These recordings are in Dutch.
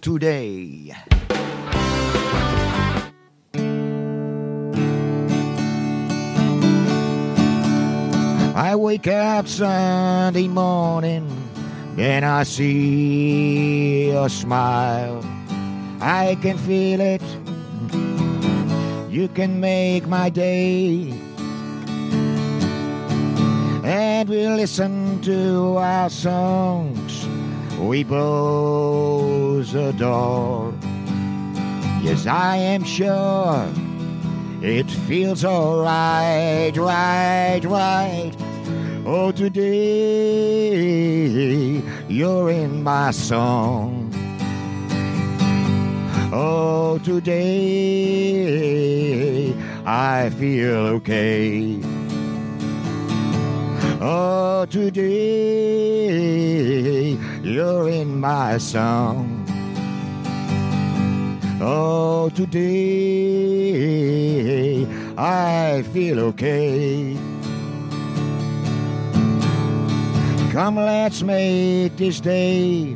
Today. I wake up Sunday morning, and I see your smile. I can feel it. You can make my day. And we listen to our songs we both adore. Yes, I am sure it feels alright, right, right. Oh, today you're in my song. Oh, today I feel okay. Oh, today you're in my song. Oh, today I feel okay. Come, let's make this day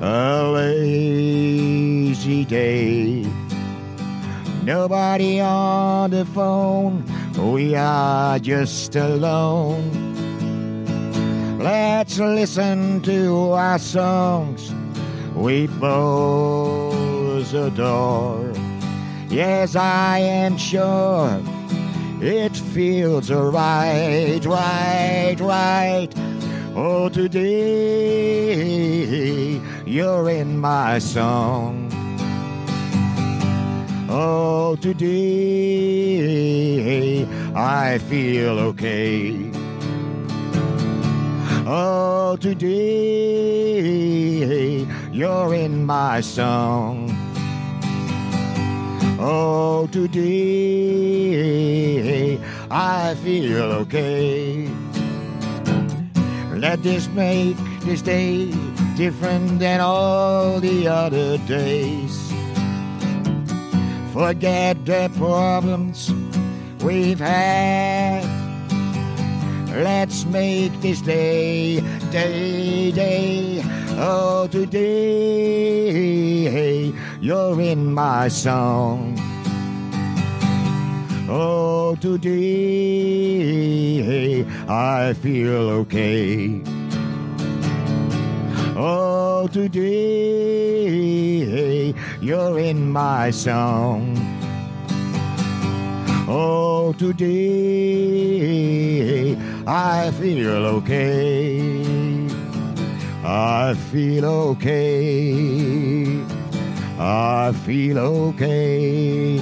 a lazy day. Nobody on the phone, we are just alone. Let's listen to our songs we both adore. Yes, I am sure it feels right, right, right. Oh, today you're in my song. Oh, today I feel okay. Oh, today you're in my song. Oh, today I feel okay. Let this make this day different than all the other days. Forget the problems we've had. Let's make this day, day, day. Oh, today you're in my song. Oh, today I feel okay. Oh, today you're in my song. Oh, today I feel okay. I feel okay. I feel okay.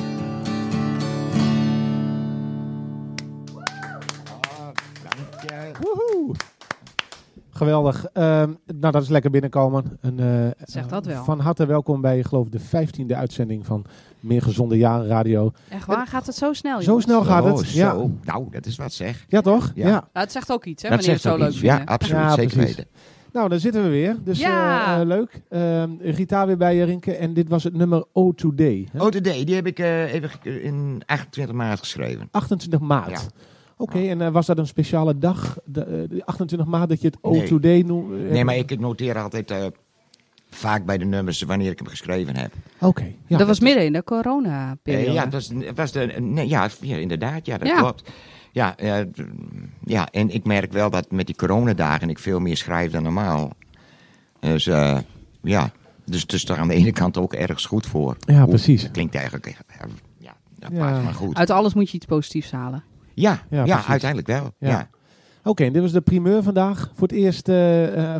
Geweldig. Ehm, nou, dat is lekker binnenkomen. En, eh, Zeg dat wel. Van harte welkom bij, ik geloof, de vijftiende uitzending van Meer Gezonde Jaren Radio. Echt waar? Gaat het zo snel? Zo snel gaat het. Oh, Ja. zo. Nou, dat is wat zeg. ja, toch? Ja. Nou, het zegt ook iets, hè, dat wanneer je zegt het zo ook leuk iets. Ja, absoluut. Ja, zeker weten. Nou, daar zitten we weer. Dus Ja. eh, eh, leuk. Ehm Rita weer bij je, Rinke. En dit was het nummer O Today. hè? Die heb ik eh, even in 28 maart geschreven. 28 maart. Ja. Oké, en eh, was dat een speciale dag, de, eh, de 28 maart, dat je het O Nee. Today noemt? Nee, maar ik, ik noteer altijd eh, vaak bij de nummers wanneer ik hem geschreven heb. Oké, ja. dat was midden in de corona-periode. Ja, dat was, was de, nee, ja, ja, inderdaad, ja, dat Ja. klopt. Ja, eh, ja, en ik merk wel dat met die coronadagen ik veel meer schrijf dan normaal. Dus eh, ja, dus het is er aan de ene kant ook ergens goed voor. Ja, precies. Klinkt eigenlijk, eh, ja, Ja. maar goed. Uit alles moet je iets positiefs halen. Ja, Ja, uiteindelijk wel. Ja. Ja. Oké, en dit was de primeur vandaag. Voor het eerst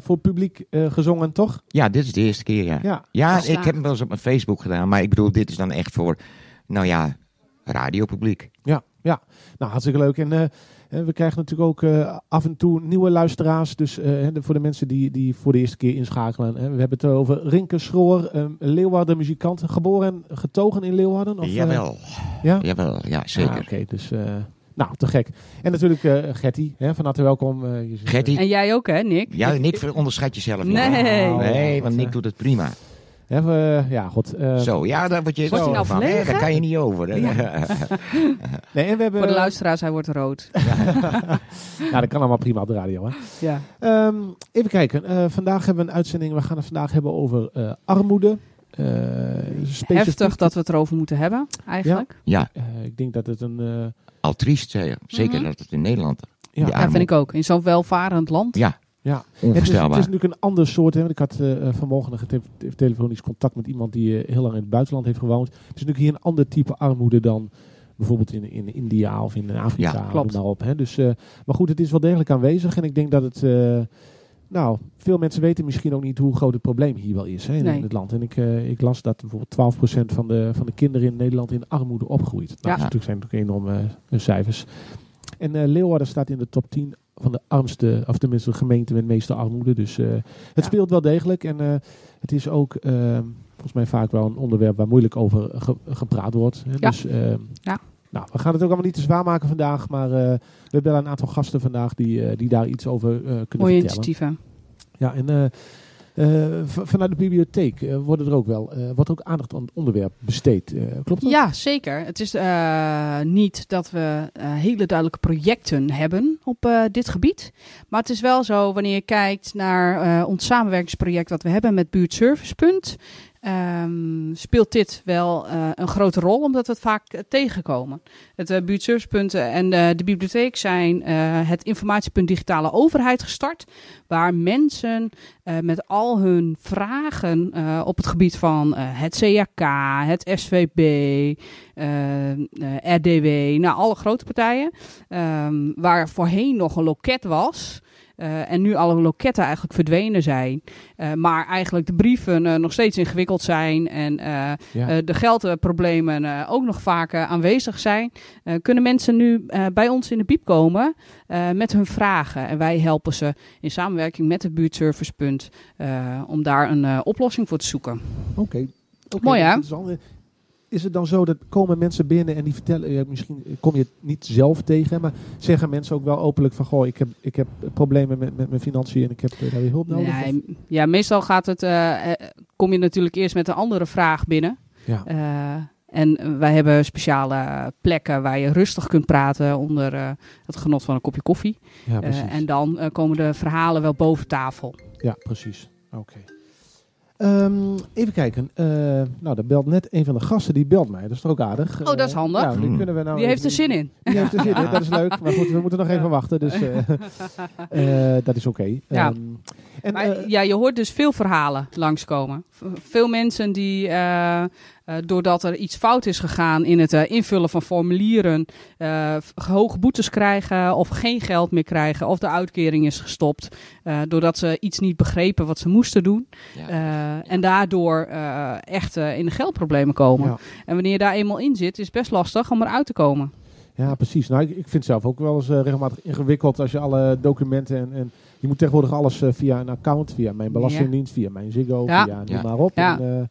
voor het publiek eh, gezongen, toch? Ja, dit is de eerste keer, ja. Ja. Ja, ik heb hem wel eens op mijn Facebook gedaan, maar ik bedoel, dit is dan echt voor, nou ja, radiopubliek. Ja, ja. Nou, hartstikke leuk. En eh, eh, we krijgen natuurlijk ook eh, af en toe nieuwe luisteraars. Dus eh, voor de mensen die, die voor de eerste keer inschakelen. Hè. We hebben het over Rinke Schroor, eh, Leeuwarden muzikant. Geboren en getogen in Leeuwarden? Of, Jawel, ja? jawel, ja, zeker. Ah, Oké, dus... eh, nou, te gek. En natuurlijk eh Gertie, hè, van harte welkom. eh, Gertie, En jij ook, hè, Nick? ja, Nick onderscheidt jezelf niet. Nee. Nee, want Nick doet het prima. We- ja, god. eh, Zo, ja, daar word je Wordt nou van. hè? verlegen? Daar kan je niet over. hè. Nee, en we hebben, Voor de luisteraars, hij wordt rood. Ja, dat kan allemaal prima op de radio. Hè. Ja. Ehm, even kijken. Eh, vandaag hebben we een uitzending. We gaan het vandaag hebben over eh, armoede. Eh, specifiek- Heftig dat we het erover moeten hebben, eigenlijk. Ja, Eh, ik denk dat het een... eh, al triest, zeker Mhm. dat het in Nederland. ja, Ja, Ja, vind ik ook. In zo'n welvarend land. Ja, Ja. Het is, het onvoorstelbaar. is natuurlijk een ander soort. Hè. want Ik had eh, eh, vanmorgen te- telefonisch contact met iemand die eh, heel lang in het buitenland heeft gewoond. Het is natuurlijk hier een ander type armoede dan bijvoorbeeld in, in India of in Afrika. Ja, klopt. Op, hè. Dus, eh, maar goed, het is wel degelijk aanwezig. En ik denk dat het... eh, nou, veel mensen weten misschien ook niet hoe groot het probleem hier wel is hè, in, Nee. in het land. En ik, eh, ik las dat bijvoorbeeld 12% van de, van de kinderen in Nederland in armoede opgroeit. Nou, Ja. dat is natuurlijk, zijn natuurlijk enorme eh, cijfers. En eh, Leeuwarden staat in de top 10 van de armste, of tenminste de gemeente met de meeste armoede. Dus eh, het Ja. speelt wel degelijk. En eh, het is ook eh, volgens mij vaak wel een onderwerp waar moeilijk over ge- gepraat wordt. Hè. Ja. Dus, Ja. Nou, we gaan het ook allemaal niet te zwaar maken vandaag. Maar we hebben wel een aantal gasten vandaag die, die daar iets over kunnen Mooie vertellen. initiatieven. Ja, en vanuit de bibliotheek eh, worden er ook wel, eh, wordt ook aandacht aan het onderwerp besteed. Eh, klopt dat? Ja, zeker. Het is eh, niet dat we eh, hele duidelijke projecten hebben op eh, dit gebied. Maar het is wel zo, wanneer je kijkt naar eh, ons samenwerkingsproject dat we hebben met Buurtservicepunt, ehm, speelt dit wel eh, een grote rol, omdat we het vaak eh, tegenkomen. Het uh, Buurtservicepunt en eh, de bibliotheek zijn eh, het informatiepunt digitale overheid gestart, waar mensen eh, met al hun vragen eh, op het gebied van eh, het CAK, het SVB, eh, eh, RDW, nou alle grote partijen, ehm, waar voorheen nog een loket was. Eh, en nu alle loketten eigenlijk verdwenen zijn. eh, maar eigenlijk de brieven eh, nog steeds ingewikkeld zijn. En Ja. de geldproblemen ook nog vaak aanwezig zijn. kunnen mensen nu bij ons in de biep komen met hun vragen. En wij helpen ze in samenwerking met het buurtservicepunt om daar een oplossing voor te zoeken. Oké. Oké, Mooi, hè? Is het dan zo dat komen mensen binnen en die vertellen, misschien kom je het niet zelf tegen, maar zeggen mensen ook wel openlijk van, goh, ik heb, ik heb problemen met, met mijn financiën en ik heb daar weer hulp nodig? Nee, ja, meestal gaat het, eh, eh, kom je natuurlijk eerst met een andere vraag binnen. Ja. Eh, en wij hebben speciale plekken waar je rustig kunt praten onder het genot van een kopje koffie. ja, en dan komen de verhalen wel boven tafel. Ja, precies. Oké. Ehm, even kijken. Eh, nou, daar belt net een van de gasten, die belt mij. Dat is toch ook aardig? Oh, dat is Eh, handig. Ja, die Hmm. kunnen we nou Die heeft er zin in. Die heeft er zin in, dat is leuk. Maar goed, we moeten nog even wachten. Dus eh, eh, dat is oké. Ja. En, Maar, eh, ja, je hoort dus veel verhalen langskomen. Veel mensen die, eh, eh, doordat er iets fout is gegaan in het invullen van formulieren, eh, hoge boetes krijgen of geen geld meer krijgen of de uitkering is gestopt. eh, doordat ze iets niet begrepen wat ze moesten doen. Ja. Eh, en daardoor eh, echt in de geldproblemen komen. ja. En wanneer je daar eenmaal in zit, is het best lastig om eruit te komen. Ja, precies. Nou, ik, ik vind het zelf ook wel eens eh, regelmatig ingewikkeld als je alle documenten en, en je moet tegenwoordig alles eh, via een account, via mijn belastingdienst, via mijn Ziggo, Ja. via noem Ja. maar op. Ja. En, eh,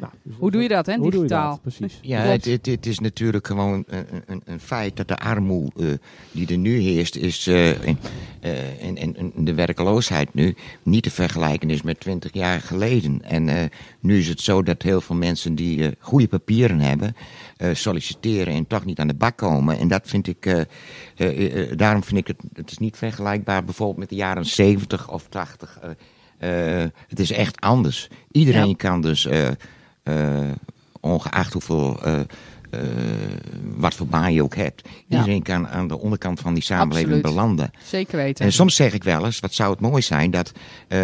nou, dus Hoe doe je dat, hè, hoe doe je digitaal? dat? Precies. Ja, het, het, het is natuurlijk gewoon een, een, een feit dat de armoede eh, die er nu heerst, is, eh, en, eh, en, en, en de werkloosheid nu niet te vergelijken is met 20 jaar geleden. En eh, nu is het zo dat heel veel mensen die eh, goede papieren hebben, eh, solliciteren en toch niet aan de bak komen. En dat vind ik, eh, eh, daarom vind ik het, het is niet vergelijkbaar bijvoorbeeld met de jaren 70 of 80. eh, eh, het is echt anders. Iedereen Ja. kan dus, ongeacht hoeveel, eh, wat voor baan je ook hebt, Ja. iedereen kan aan de onderkant van die samenleving Absoluut. belanden. Zeker weten. En soms zeg ik wel eens, wat zou het mooi zijn dat eh,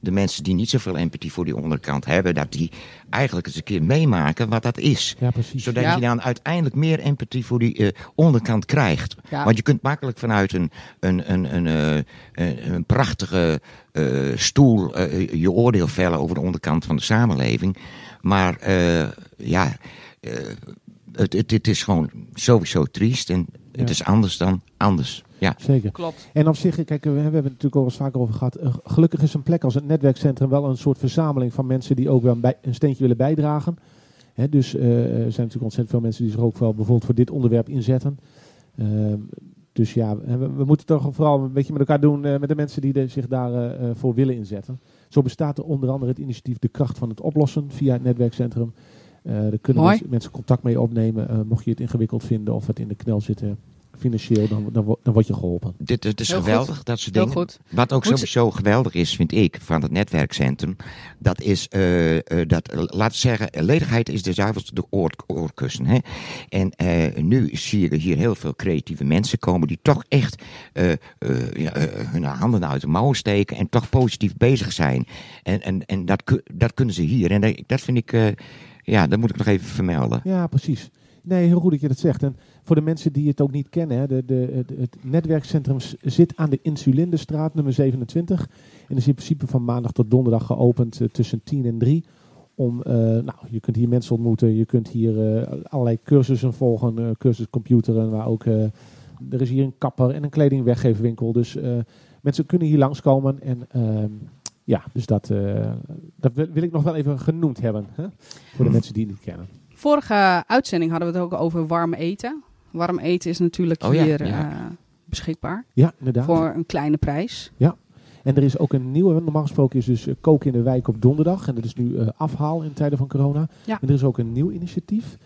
de mensen die niet zoveel empathie voor die onderkant hebben, dat die eigenlijk eens een keer meemaken wat dat is. Ja, precies. Zodat Ja. je dan uiteindelijk meer empathie voor die eh, onderkant krijgt. Ja. Want je kunt makkelijk vanuit een, een, een, een, eh, een, een prachtige eh, stoel eh, je oordeel vellen over de onderkant van de samenleving. Maar eh, ja, eh, het, het, het is gewoon sowieso triest en Ja. het is anders dan anders. Ja. Zeker. Klopt. En op zich, kijk, we hebben het natuurlijk al eens vaker over gehad. eh, Gelukkig is een plek als het netwerkcentrum wel een soort verzameling van mensen die ook wel een, bij- een steentje willen bijdragen. Hè, dus eh, er zijn natuurlijk ontzettend veel mensen die zich ook wel bijvoorbeeld voor dit onderwerp inzetten. Ehm, dus ja, we, we moeten toch vooral een beetje met elkaar doen met de mensen die zich daarvoor voor willen inzetten. Zo bestaat er onder andere het initiatief De Kracht van het Oplossen via het netwerkcentrum. Daar kunnen mensen, mensen, contact mee opnemen, mocht je het ingewikkeld vinden of het in de knel zitten financieel, dan, dan, dan word je geholpen. Dit, dit is geweldig, dat soort dingen. Wat ook sowieso geweldig is, vind ik, van het netwerkcentrum, dat is, uh, uh, dat, laten we zeggen, ledigheid is de zuiverste oor, oorkussen. Hè? En uh, nu zie je hier heel veel creatieve mensen komen die toch echt ja, hun handen uit de mouwen steken en toch positief bezig zijn. En, en, en dat, dat kunnen ze hier. En dat, dat vind ik, ja, dat moet ik nog even vermelden. Ja, precies. Nee, heel goed dat je dat zegt. En voor de mensen die het ook niet kennen, de, de, het netwerkcentrum zit aan de Insulindestraat, nummer 27. En is in principe van maandag tot donderdag geopend uh, tussen 10 en 3. Om, uh, nou, je kunt hier mensen ontmoeten, je kunt hier uh, allerlei cursussen volgen, cursus computeren, waar ook, er is hier een kapper en een kledingweggeefwinkel. Dus mensen kunnen hier langskomen en ehm, ja, dus dat, dat wil ik nog wel even genoemd hebben, hè, voor de mensen die het niet kennen. Vorige uitzending hadden we het ook over warm eten. Warm eten is natuurlijk oh hier eh, beschikbaar. Ja, inderdaad. Voor een kleine prijs. Ja. En er is ook een nieuwe, normaal gesproken is dus uh, koken in de wijk op donderdag. En dat is nu uh, afhaal in tijden van corona. Ja. En er is ook een nieuw initiatief.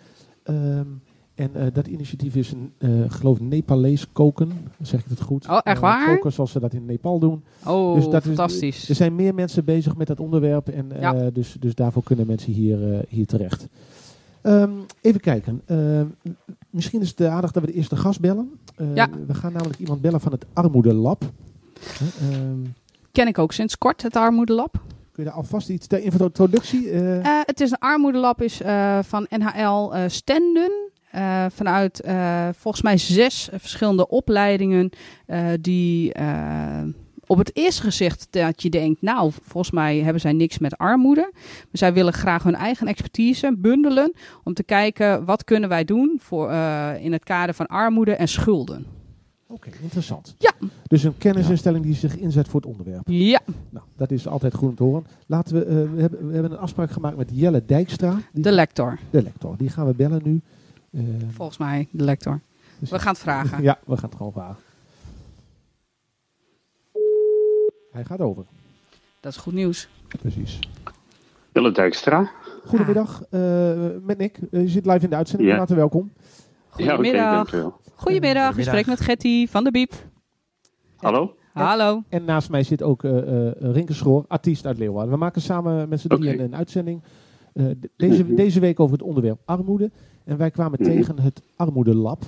Um, en uh, dat initiatief is een, uh, geloof Nepalees koken. Zeg ik het goed? Oh, echt waar? koken zoals ze dat in Nepal doen. Oh, dus dat fantastisch. Is, er zijn meer mensen bezig met dat onderwerp. En ja. dus, dus daarvoor kunnen mensen hier, hier terecht. Um, even kijken. Uh, misschien is het de aardig dat we de eerste gast bellen. Uh, ja. We gaan namelijk iemand bellen van het Armoedelab. Uh, Ken ik ook sinds kort, het Armoedelab. Kun je daar alvast iets ter introductie? Het is een Armoedelab is, van NHL Stenden. Vanuit volgens mij zes verschillende opleidingen die op het eerste gezicht dat je denkt, nou, volgens mij hebben zij niks met armoede. Maar zij willen graag hun eigen expertise bundelen om te kijken wat kunnen wij doen voor, uh, in het kader van armoede en schulden. Oké, interessant. Ja. Dus een kennisinstelling die zich inzet voor het onderwerp. Ja. Nou, dat is altijd goed om te horen. Laten we, uh, we, hebben, we hebben een afspraak gemaakt met Jelle Dijkstra. de lector. De lector. Die gaan we bellen nu. Uh, Volgens mij, de lector. Dus we gaan het vragen. Ja, we gaan het gewoon vragen. Hij gaat over. Dat is goed nieuws. Precies. Wille Dijkstra. Goedemiddag, uh, met Nick. Uh, je zit live in de uitzending. Ja. Van welkom. Goedemiddag. Ja, okay, Goedemiddag. Je spreekt met Getty van de Biep. Hallo. En, Hallo. En naast mij zit ook uh, Rinke Schroor, artiest uit Leeuwarden. We maken samen met z'n drieën een, een uitzending. deze, deze week over het onderwerp armoede. En wij kwamen mhm. tegen het Armoedelab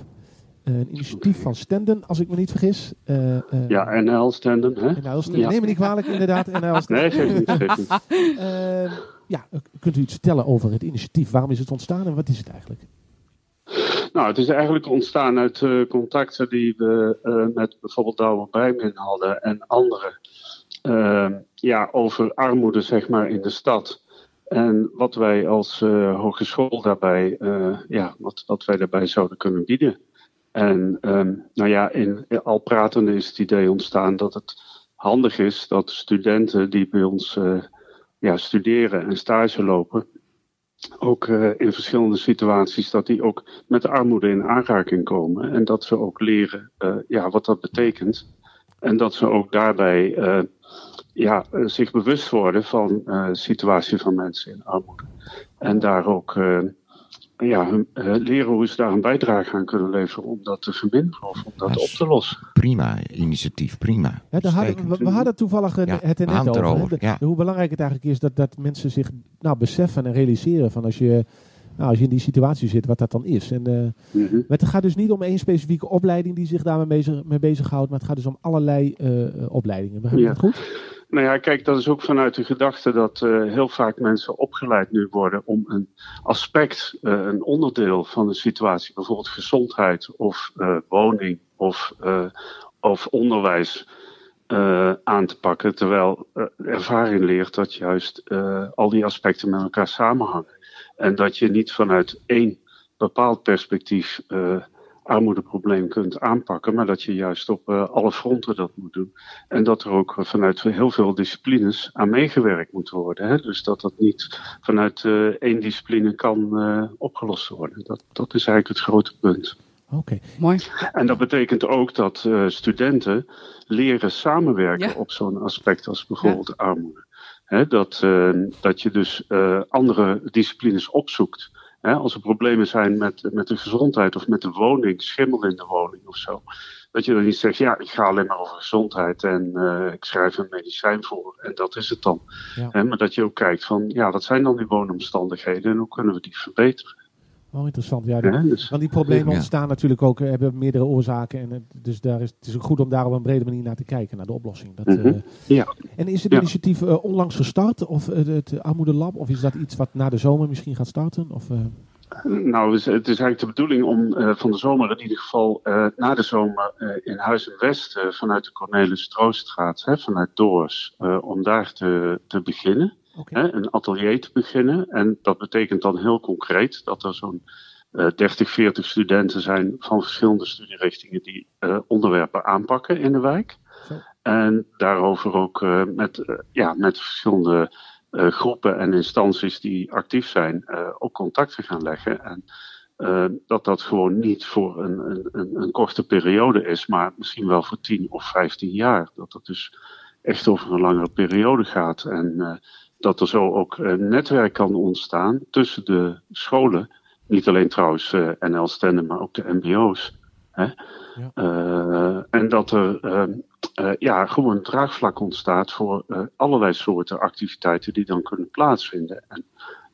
een initiatief van Stenden, als ik me niet vergis. Uh, uh, ja, NL Stenden. Hè? NL Stenden. Ja. Neem me niet kwalijk, inderdaad. NL Nee, niet. Uh, ja, kunt u iets vertellen over het initiatief? Waarom is het ontstaan en wat is het eigenlijk? Nou, het is eigenlijk ontstaan uit contacten die we met bijvoorbeeld Douwe Bijmin hadden en anderen. Ja, over armoede, zeg maar, in de stad. En wat wij als hogeschool daarbij, ja, wat, wat wij daarbij zouden kunnen bieden. En um, nou ja, in, al pratende is het idee ontstaan dat het handig is dat studenten die bij ons uh, ja, studeren en stage lopen, ook in verschillende situaties, dat die ook met de armoede in aanraking komen. En dat ze ook leren ja, wat dat betekent. En dat ze ook daarbij ja, zich bewust worden van de situatie van mensen in armoede. En daar ook ja, uh, leren hoe ze daar een bijdrage aan kunnen leveren om dat te verminderen of om dat op te lossen. Prima initiatief, prima. Ja, hadden, we, we, hadden toevallig ja, het er net over. De, hoe belangrijk het eigenlijk is dat, dat mensen zich nou, beseffen en realiseren van als je, nou, als je in die situatie zit, wat dat dan is. En, uh, mm -hmm. Het gaat dus niet om één specifieke opleiding die zich daarmee bezig, mee bezighoudt, maar het gaat dus om allerlei uh, opleidingen. Begrijp je dat goed? Nou ja, kijk, dat is ook vanuit de gedachte dat uh, heel vaak mensen opgeleid nu worden om een aspect, een onderdeel van de situatie, bijvoorbeeld gezondheid of woning of, of onderwijs, aan te pakken. Terwijl ervaring leert dat juist al die aspecten met elkaar samenhangen. En dat je niet vanuit één bepaald perspectief armoedeprobleem kunt aanpakken, maar dat je juist op uh, alle fronten dat moet doen. En dat er ook vanuit heel veel disciplines aan meegewerkt moet worden. Hè? Dus dat dat niet vanuit uh, één discipline kan uh, opgelost worden. Dat, dat is eigenlijk het grote punt. Oké. Mooi. En dat betekent ook dat uh, studenten leren samenwerken Ja. op zo'n aspect als bijvoorbeeld armoede. Dat, uh, dat je dus uh, andere disciplines opzoekt. Als er problemen zijn met, met de gezondheid of met de woning, schimmel in de woning of zo. Dat je dan niet zegt, ja, ik ga alleen maar over gezondheid en uh, ik schrijf een medicijn voor en dat is het dan. Ja. Maar dat je ook kijkt van, ja, wat zijn dan die woonomstandigheden en hoe kunnen we die verbeteren. Oh, interessant. Ja, die, dus, want die problemen Ja. ontstaan natuurlijk ook, eh, hebben meerdere oorzaken. En, het- dus daar is, het is ook goed om daar op een brede manier naar te kijken, naar de oplossing. Dat, Mhm. eh, Ja. En is het Ja. initiatief eh, onlangs gestart? Of eh, het Armoede Lab? Of is dat iets wat na de zomer misschien gaat starten? Of, eh, Nou, het is, het is eigenlijk de bedoeling om eh, van de zomer in ieder geval eh, na de zomer eh, in Huis en West eh, vanuit de Cornelis Trooststraat, hè, vanuit Doors, eh, om daar te, te beginnen. Hè, een atelier te beginnen. En dat betekent dan heel concreet dat er zo'n eh 30, 40 studenten zijn van verschillende studierichtingen die eh, onderwerpen aanpakken in de wijk. En daarover ook eh, met, eh, ja, met verschillende groepen en instanties die actief zijn, ook contacten gaan leggen. En dat dat gewoon niet voor een, een, een, korte periode is, maar misschien wel voor 10 of 15 jaar. Dat het dus echt over een langere periode gaat. En dat er zo ook een netwerk kan ontstaan tussen de scholen. Niet alleen trouwens eh, NL Stenden, maar ook de MBO's. Hè? Ja. Eh, en dat er eh, eh, ja, gewoon een draagvlak ontstaat voor allerlei soorten activiteiten die dan kunnen plaatsvinden. En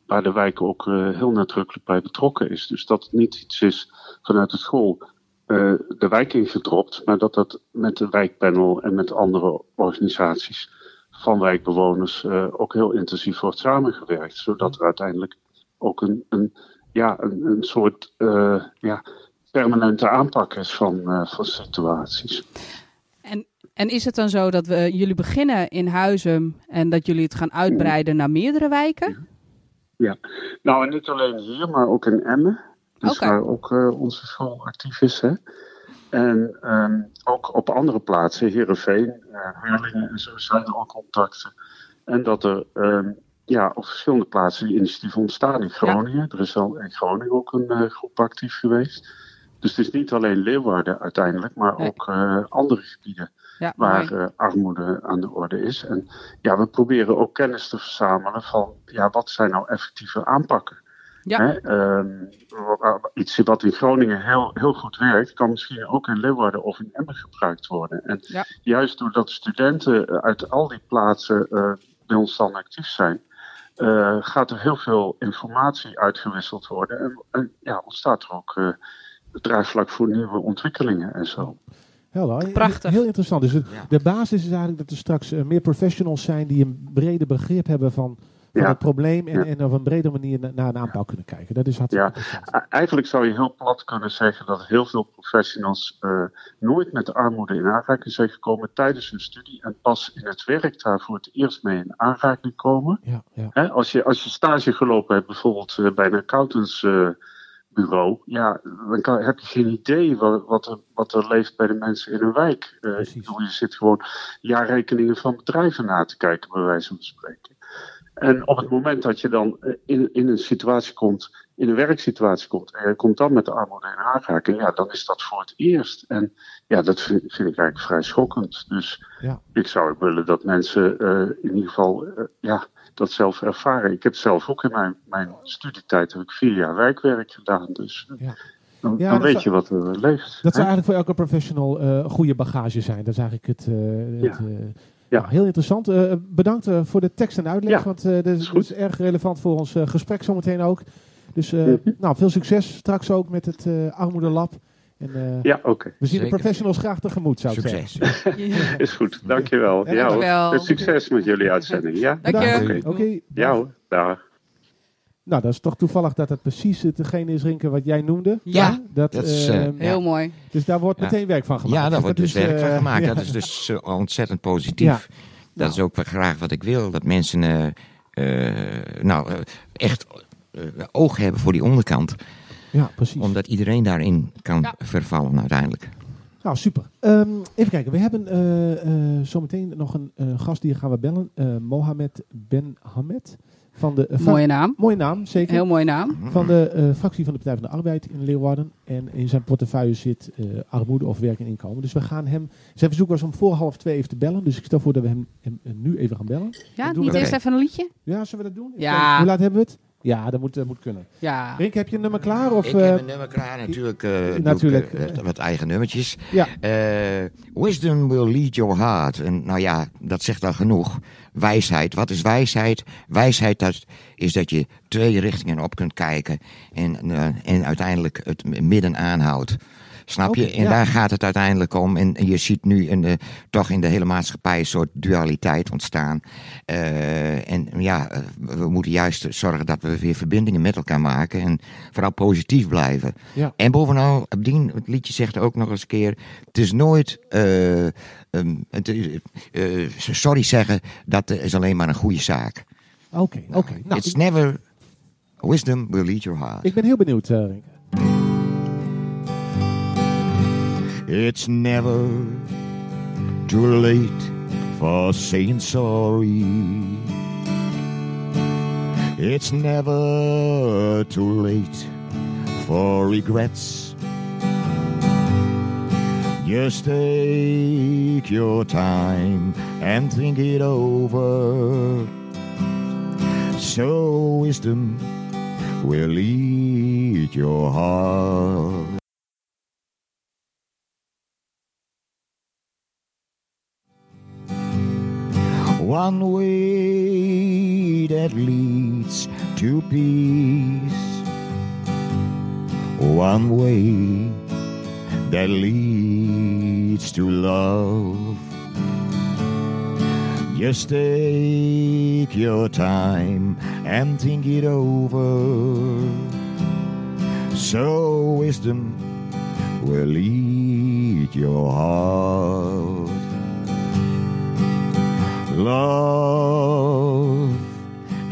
waar de wijk ook heel nadrukkelijk bij betrokken is. Dus dat het niet iets is vanuit de school de wijk ingedropt, maar dat dat met de wijkpanel en met andere organisaties van wijkbewoners eh, ook heel intensief wordt samengewerkt. Zodat er uiteindelijk ook een, een, ja, een, een soort eh, ja, permanente aanpak is van, eh, van situaties. En, en is het dan zo dat we, jullie beginnen in Huizen en dat jullie het gaan uitbreiden naar meerdere wijken? Nou, en niet alleen hier, maar ook in Emmen. Dus waar ook onze school actief is. Hè? En ehm, ook op andere plaatsen, Heerenveen, eh Harlingen en zo, zijn er al contacten. En dat er ehm, ja, op verschillende plaatsen die initiatieven ontstaan in Groningen. Er is al in Groningen ook een eh, groep actief geweest. Dus het is niet alleen Leeuwarden uiteindelijk, maar Nee. ook eh, andere gebieden Ja, waar eh, armoede aan de orde is. En ja, we proberen ook kennis te verzamelen van ja, wat zijn nou effectieve aanpakken. Ja. Hè, ehm, iets wat in Groningen heel, heel goed werkt, kan misschien ook in Leeuwarden of in Emmen gebruikt worden. En Ja. juist doordat studenten uit al die plaatsen eh, bij ons dan actief zijn, eh, gaat er heel veel informatie uitgewisseld worden. En, en ja, ontstaat er ook eh draagvlak voor nieuwe ontwikkelingen en zo. Helder. Prachtig. Heel interessant. Dus het- Ja. de basis is eigenlijk dat er straks eh, meer professionals zijn die een brede begrip hebben van, van het probleem en, en op een brede manier na- naar een aanpak kunnen kijken. Dat is hartstikke Ja. Eigenlijk zou je heel plat kunnen zeggen dat heel veel professionals eh, nooit met de armoede in aanraking zijn gekomen tijdens hun studie en pas in het werk daar voor het eerst mee in aanraking komen. Ja, ja. Hè, als, je, als je stage gelopen hebt, bijvoorbeeld eh, bij een accountantsbureau, ja, dan kan, heb je geen idee wat, wat, er, wat er leeft bij de mensen in een wijk. Eh, bedoel, je zit gewoon jaarrekeningen van bedrijven na te kijken, bij wijze van spreken. En op het moment dat je dan eh, in, in een situatie komt, in een werksituatie komt, en je komt dan met de armoede in aanraking, ja, dan is dat voor het eerst. En ja, dat vind, vind ik eigenlijk vrij schokkend. Dus Ja. ik zou willen dat mensen eh, in ieder geval eh, ja, dat zelf ervaren. Ik heb zelf ook in mijn, mijn studietijd heb ik vier jaar wijkwerk gedaan. Dus Ja. dan, Ja, dan dat weet zou- je wat er leeft. Dat zou eigenlijk voor elke professional een goede bagage zijn. Dat is eigenlijk het. Ja. nou, heel interessant. Eh, bedankt eh, voor de tekst en uitleg. Ja, want eh, dat is, erg relevant voor ons eh, gesprek zometeen ook. Dus eh, Mhm. nou, veel succes straks ook met het eh Armoede Lab. En, eh, Ja, oké. we zien de professionals graag tegemoet, zou ik zeggen. Succes. Is goed. Dankjewel. Ja, Ja, hoor. dankjewel. Succes met jullie uitzending. Ja, Dank je. Bedankt. Oké. Oké. ja hoor. Dag. Nou, dat is toch toevallig dat het precies hetgene is, Rinke, wat jij noemde. Ja. Dat, Dat is, eh, ehm, Heel mooi. Dus daar wordt Ja. meteen werk van gemaakt. Ja, daar wordt dus is, werk van eh, gemaakt. ja. Dat is dus ontzettend positief. Dat is ook graag wat ik wil. Dat mensen eh, eh, nou, echt eh, oog hebben voor die onderkant. Ja, precies. Omdat iedereen daarin kan Ja. vervallen uiteindelijk. Nou, super. Ehm, even kijken. We hebben eh, eh, zometeen nog een eh, gast die gaan we bellen. Eh, Mohamed Ben Hamed. Van de, Mooie naam. Mooie naam, zeker. Heel mooie naam. Van de eh, fractie van de Partij van de Arbeid in Leeuwarden. En in zijn portefeuille zit eh, armoede of werk en inkomen. Dus we gaan hem... Zijn verzoek was om voor half twee even te bellen. Dus ik stel voor dat we hem, hem nu even gaan bellen. Ja, niet eerst even een liedje? Ja, zullen we dat doen? Ja. Hoe laat hebben we het? Ja, dat moet, dat moet kunnen. Ja. Rink, heb je een nummer klaar? Of, ik eh, heb een nummer klaar, natuurlijk. eh, doe ik, natuurlijk. eh, wat eigen nummertjes. Ja. Eh, wisdom will lead your heart. En nou ja, dat zegt al genoeg. Wijsheid. Wat is wijsheid? Wijsheid dat is dat je twee richtingen op kunt kijken. En, eh, en uiteindelijk het midden aanhoudt. Snap je? En ja. daar gaat het uiteindelijk om. En, en je ziet nu in de, toch in de hele maatschappij een soort dualiteit ontstaan. Eh, en ja, eh, we moeten juist zorgen dat we weer verbindingen met elkaar maken. En vooral positief blijven. Ja. En bovenal, Abdien, het liedje zegt ook nog eens een keer... Het is nooit... eh, ehm, het, eh, sorry zeggen, dat is alleen maar een goede zaak. Oké, oké. Nou, It's ik, never... Wisdom will lead your heart. ik ben heel benieuwd, eh. It's never too late for saying sorry. It's never too late for regrets. Just take your time and think it over. So wisdom will lead your heart. One way that leads to peace. One way that leads to love. Just take your time and think it over. So wisdom will lead your heart love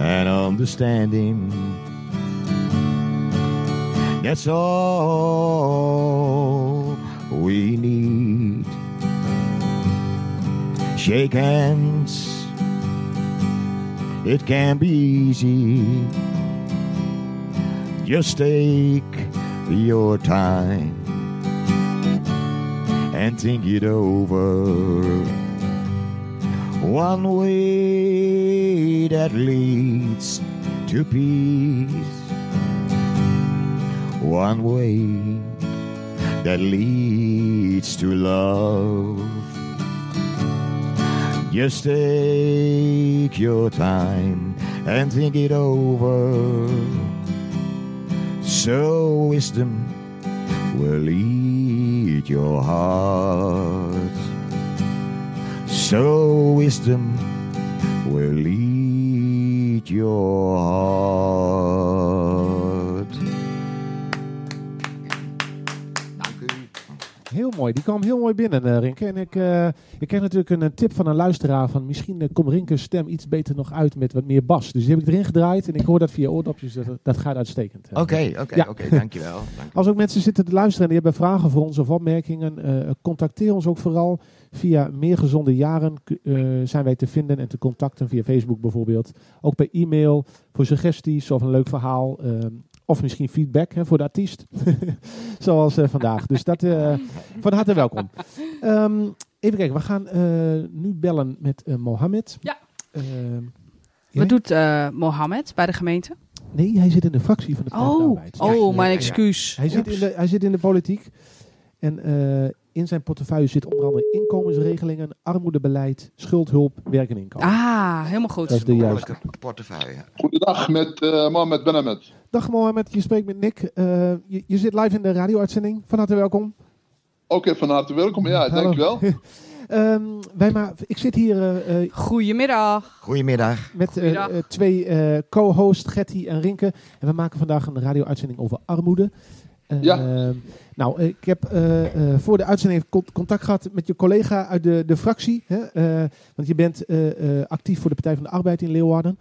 and understanding. That's all we need. Shake hands, it can be easy. Just take your time and think it over. One way that leads to peace. One way that leads to love. Just take your time and think it over. So wisdom will lead your heart. So wisdom will lead your heart. Mooi. Die kwam heel mooi binnen, eh, Rinke. En ik, eh, ik kreeg natuurlijk een, eh, tip van een luisteraar van misschien eh, komt Rinke's stem iets beter nog uit met wat meer bas. Dus die heb ik erin gedraaid en ik hoor dat via oordopjes. Dat, dat gaat uitstekend. Oké, oké, oké, dankjewel. Dank. Als ook mensen zitten te luisteren en die hebben vragen voor ons of opmerkingen, contacteer ons ook vooral via Meer Gezonde Jaren. zijn wij te vinden en te contacten via Facebook bijvoorbeeld. Ook per e-mail voor suggesties of een leuk verhaal. Of misschien feedback hè, voor de artiest. Zoals eh, vandaag. Dus dat eh, van harte welkom. Ehm, even kijken, we gaan eh, nu bellen met Mohammed. Ja. Ehm, Wat doet Mohammed bij de gemeente? nee, hij zit in de fractie van de Partij Oh, oh ja, mijn ja. excuus. Hij zit, in de, hij zit in de politiek. En eh, in zijn portefeuille zit onder andere inkomensregelingen, armoedebeleid, schuldhulp, werk en inkomen. Ah, helemaal goed. Dat is de juiste. Portefeuille. Goedendag met eh Mohamed Benamet. Dag Mohamed, je spreekt met Nick. Eh, je, je zit live in de radio-uitzending. Van harte welkom. Oké, van harte welkom. Ja, Hallo. dankjewel. Ehm, wij ma ik zit hier eh, eh, Goedemiddag. Goedemiddag. met twee eh, co-hosts, Getty en Rinke. En we maken vandaag een radio-uitzending over armoede. Ja. Nou, ik heb eh, eh, voor de uitzending contact gehad met je collega uit de, de fractie. Hè? eh, want je bent eh, eh, actief voor de Partij van de Arbeid in Leeuwarden.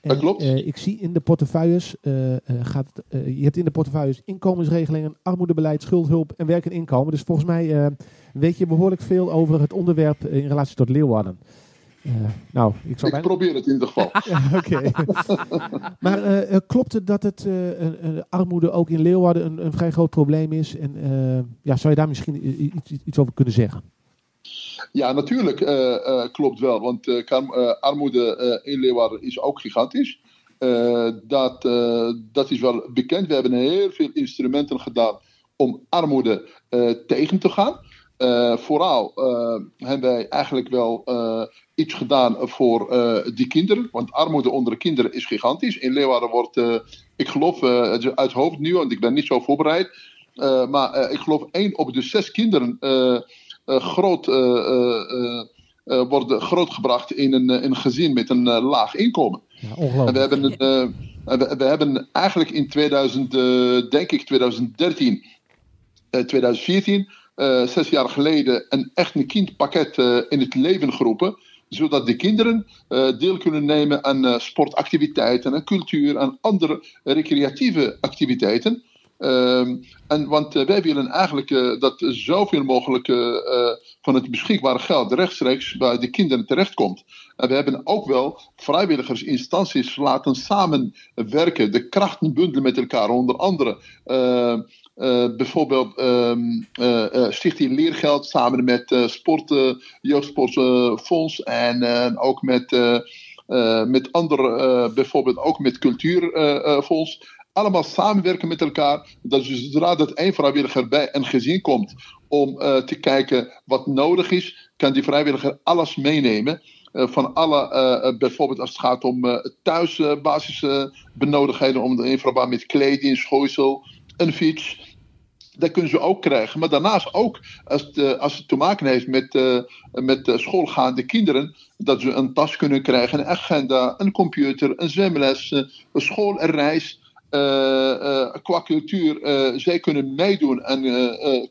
Dat klopt. eh, ik zie in de portefeuilles, eh, eh, gaat, eh, je hebt in de portefeuilles inkomensregelingen, armoedebeleid, schuldhulp en werk en inkomen. Dus volgens mij eh, weet je behoorlijk veel over het onderwerp in relatie tot Leeuwarden. Nou, ik zal Ik bijna... probeer het in ieder geval. Ja, Oké. maar eh, eh, klopt het dat het eh, armoede ook in Leeuwarden een, een vrij groot probleem is? En eh, ja, zou je daar misschien iets, over kunnen zeggen? Ja, natuurlijk eh, eh, klopt wel. Want armoede eh, in Leeuwarden is ook gigantisch. Eh, dat, eh, dat is wel bekend. We hebben heel veel instrumenten gedaan om armoede eh, tegen te gaan. Eh, vooral eh, hebben wij eigenlijk wel eh, iets gedaan voor die kinderen. Want armoede onder de kinderen is gigantisch. In Leeuwarden wordt, ik geloof uit hoofd nu, want ik ben niet zo voorbereid. maar ik geloof één op de zes kinderen groot, worden grootgebracht in een, een gezin met een laag inkomen. Ja, En we hebben, een, we, we hebben eigenlijk in 2000, eh, denk ik 2013, eh, 2014, eh, zes jaar geleden, een echt een kindpakket eh, in het leven geroepen. Zodat de kinderen eh, deel kunnen nemen aan sportactiviteiten, aan cultuur, aan andere recreatieve activiteiten. Ehm, en, want wij willen eigenlijk dat zoveel mogelijk van het beschikbare geld rechtstreeks bij de kinderen terechtkomt. En we hebben ook wel vrijwilligersinstanties laten samenwerken, de krachten bundelen met elkaar. Onder andere eh, bijvoorbeeld ehm, eh, eh, Stichting Leergeld samen met sport, Jeugdsportfonds en ook met, met andere, bijvoorbeeld ook met Cultuurfonds allemaal samenwerken met elkaar. Dat je zodra dat één vrijwilliger bij een gezin komt om te kijken wat nodig is, kan die vrijwilliger alles meenemen. Van alle, bijvoorbeeld als het gaat om uh, thuisbasisbenodigdheden, om in verband met kleding, schooisel, een fiets. Dat kunnen ze ook krijgen. Maar daarnaast ook als het, uh, als het te maken heeft met, uh, met uh, schoolgaande kinderen. Dat ze een tas kunnen krijgen, een agenda, een computer, een zwemles, een schoolreis. Uh, qua cultuur, zij kunnen meedoen aan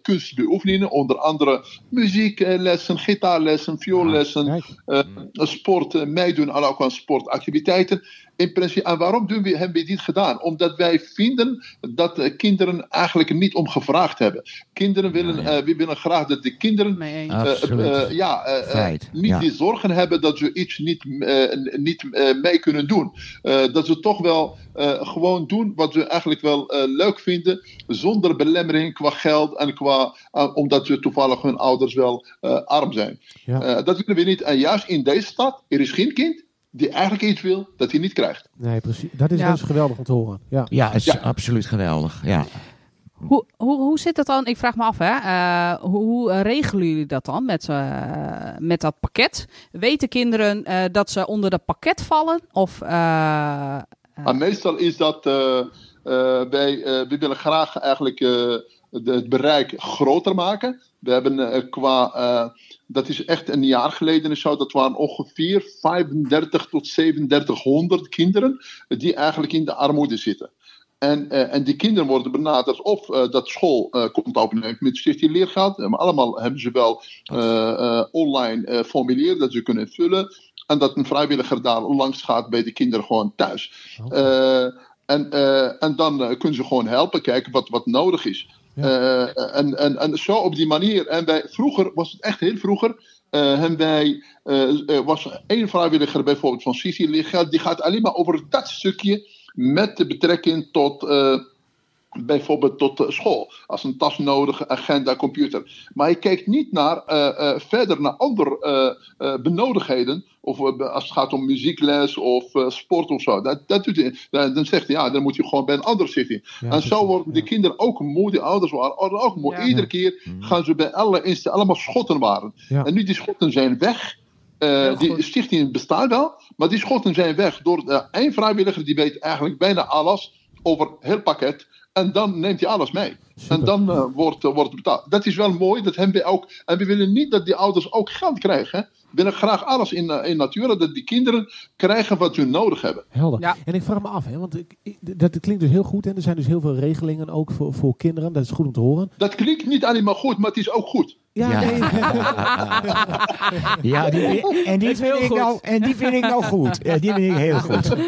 kunstbeoefeningen, onder andere muzieklessen, gitaarlessen, vioollessen, sport, meedoen aan ook aan sportactiviteiten. In principe, en waarom doen we, hebben we dit gedaan? Omdat wij vinden dat uh, kinderen eigenlijk niet om gevraagd hebben. Kinderen willen, uh, we willen graag dat de kinderen uh, ja, niet ja. die zorgen hebben dat ze iets niet, niet mee kunnen doen. dat ze toch wel gewoon doen wat ze eigenlijk wel leuk vinden, zonder belemmering qua geld en qua, omdat ze toevallig hun ouders wel arm zijn. Ja. dat willen we niet. En juist in deze stad, er is geen kind die eigenlijk iets wil dat hij niet krijgt. Nee, precies. Dat is ja. dus geweldig om te horen. Ja, ja het is ja. absoluut geweldig. Ja. Hoe, hoe, hoe zit dat dan? Ik vraag me af, hè? Uh, hoe, hoe regelen jullie dat dan met, uh, met dat pakket? Weten kinderen uh, dat ze onder dat pakket vallen? Of, ah, meestal is dat wij, we willen graag eigenlijk het bereik groter maken. We hebben qua dat is echt een jaar geleden zo. Dat waren ongeveer 35 tot 3700 kinderen die eigenlijk in de armoede zitten. En, uh, en die kinderen worden benaderd of uh, dat school uh, komt opnemen met stichting leergeld. Maar allemaal hebben ze wel online formulier dat ze kunnen vullen. En dat een vrijwilliger daar langs gaat bij de kinderen gewoon thuis. Okay. en, en dan kunnen ze gewoon helpen, kijken wat, wat nodig is. Uh, en, en, en zo op die manier. En wij, vroeger was het echt heel vroeger. Uh, hebben wij, uh, was één vrijwilliger bijvoorbeeld van Liggeld. Die gaat alleen maar over dat stukje met betrekking tot. Bijvoorbeeld tot school, als een tas nodig, agenda, computer. Maar hij kijkt niet naar, verder naar andere benodigdheden. Of als het gaat om muziekles of sport of zo. Dat, dat doet hij. Dan zegt hij, ja, dan moet je gewoon bij een ander zitten. Ja, en zo worden de kinderen ook moe, de ouders waren ook moe. Ja. Iedere keer gaan ze bij alle instellingen allemaal schotten waren. En nu die schotten zijn weg. Uh, die stichting bestaat wel, maar die schotten zijn weg door uh, één vrijwilliger die weet eigenlijk bijna alles over heel pakket. En dan neemt hij alles mee. Super. En dan uh, wordt, wordt betaald. Dat is wel mooi, dat hebben we ook. En we willen niet dat die ouders ook geld krijgen. Hè? We willen graag alles in, in natuur, dat die kinderen krijgen wat ze nodig hebben. Helder. Ja. En ik vraag me af, hè, want ik, ik, dat klinkt dus heel goed. En er zijn dus heel veel regelingen ook voor, voor kinderen. Dat is goed om te horen. Dat klinkt niet alleen maar goed, maar het is ook goed. Ja, nee. ja die, en, die vind ik nou, en die vind ik nou goed. Ja, die vind ik heel goed.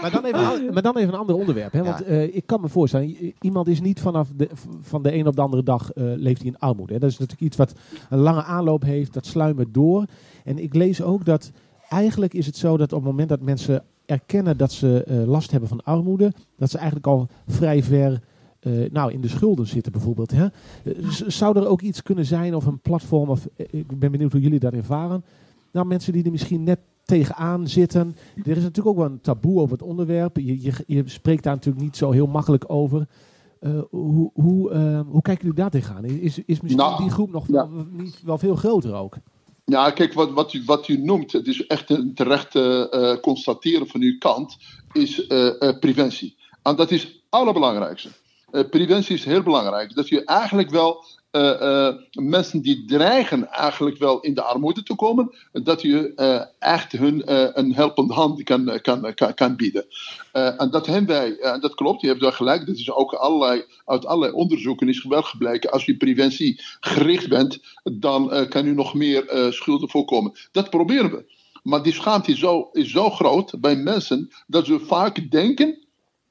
Maar, dan even, maar dan even een ander onderwerp. Hè? Want uh, ik kan me voorstellen, iemand is niet vanaf de, van de een op de andere dag uh, leeft hij in armoede. Hè? Dat is natuurlijk iets wat een lange aanloop heeft, dat sluimert door. En ik lees ook dat eigenlijk is het zo dat op het moment dat mensen erkennen dat ze uh, last hebben van armoede, dat ze eigenlijk al vrij ver uh, nou, in de schulden zitten bijvoorbeeld. Hè? Zou er ook iets kunnen zijn of een platform, of ik ben benieuwd hoe jullie dat ervaren. Nou, mensen die er misschien net tegenaan zitten. Er is natuurlijk ook wel een taboe over het onderwerp. Je, je, je spreekt daar natuurlijk niet zo heel makkelijk over. Uh, hoe, hoe, uh, hoe kijken jullie daar tegenaan? Is, is misschien nou, die groep nog ja. wel, niet, wel veel groter ook? Ja, kijk, wat, wat, u, wat u noemt, het is echt een terecht uh, constateren van uw kant, is preventie. En dat is het allerbelangrijkste. Preventie is heel belangrijk. Dat je eigenlijk wel uh, mensen die dreigen eigenlijk wel in de armoede te komen, dat je echt hun een helpende hand kan, kan, kan, kan bieden. en dat hebben wij, dat klopt, je hebt wel gelijk, dat is ook allerlei, uit allerlei onderzoeken is wel gebleken, als je preventie gericht bent, dan kan u nog meer schulden voorkomen. Dat proberen we. Maar die schaamte is zo, is zo groot bij mensen dat ze vaak denken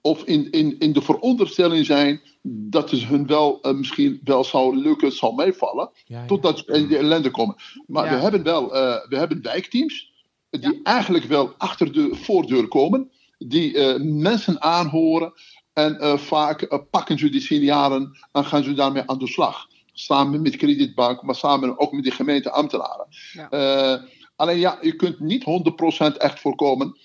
of in, in, in de veronderstelling zijn dat het hun wel uh, misschien wel zou lukken, zal meevallen, ja, ja. totdat ze in de ellende komen. Maar ja. we hebben wel uh, we hebben wijkteams die eigenlijk wel achter de voordeur komen, die uh, mensen aanhoren en vaak pakken ze die signalen en gaan ze daarmee aan de slag. Samen met kredietbank, maar samen ook met de gemeenteambtenaren. alleen ja, je kunt niet 100% echt voorkomen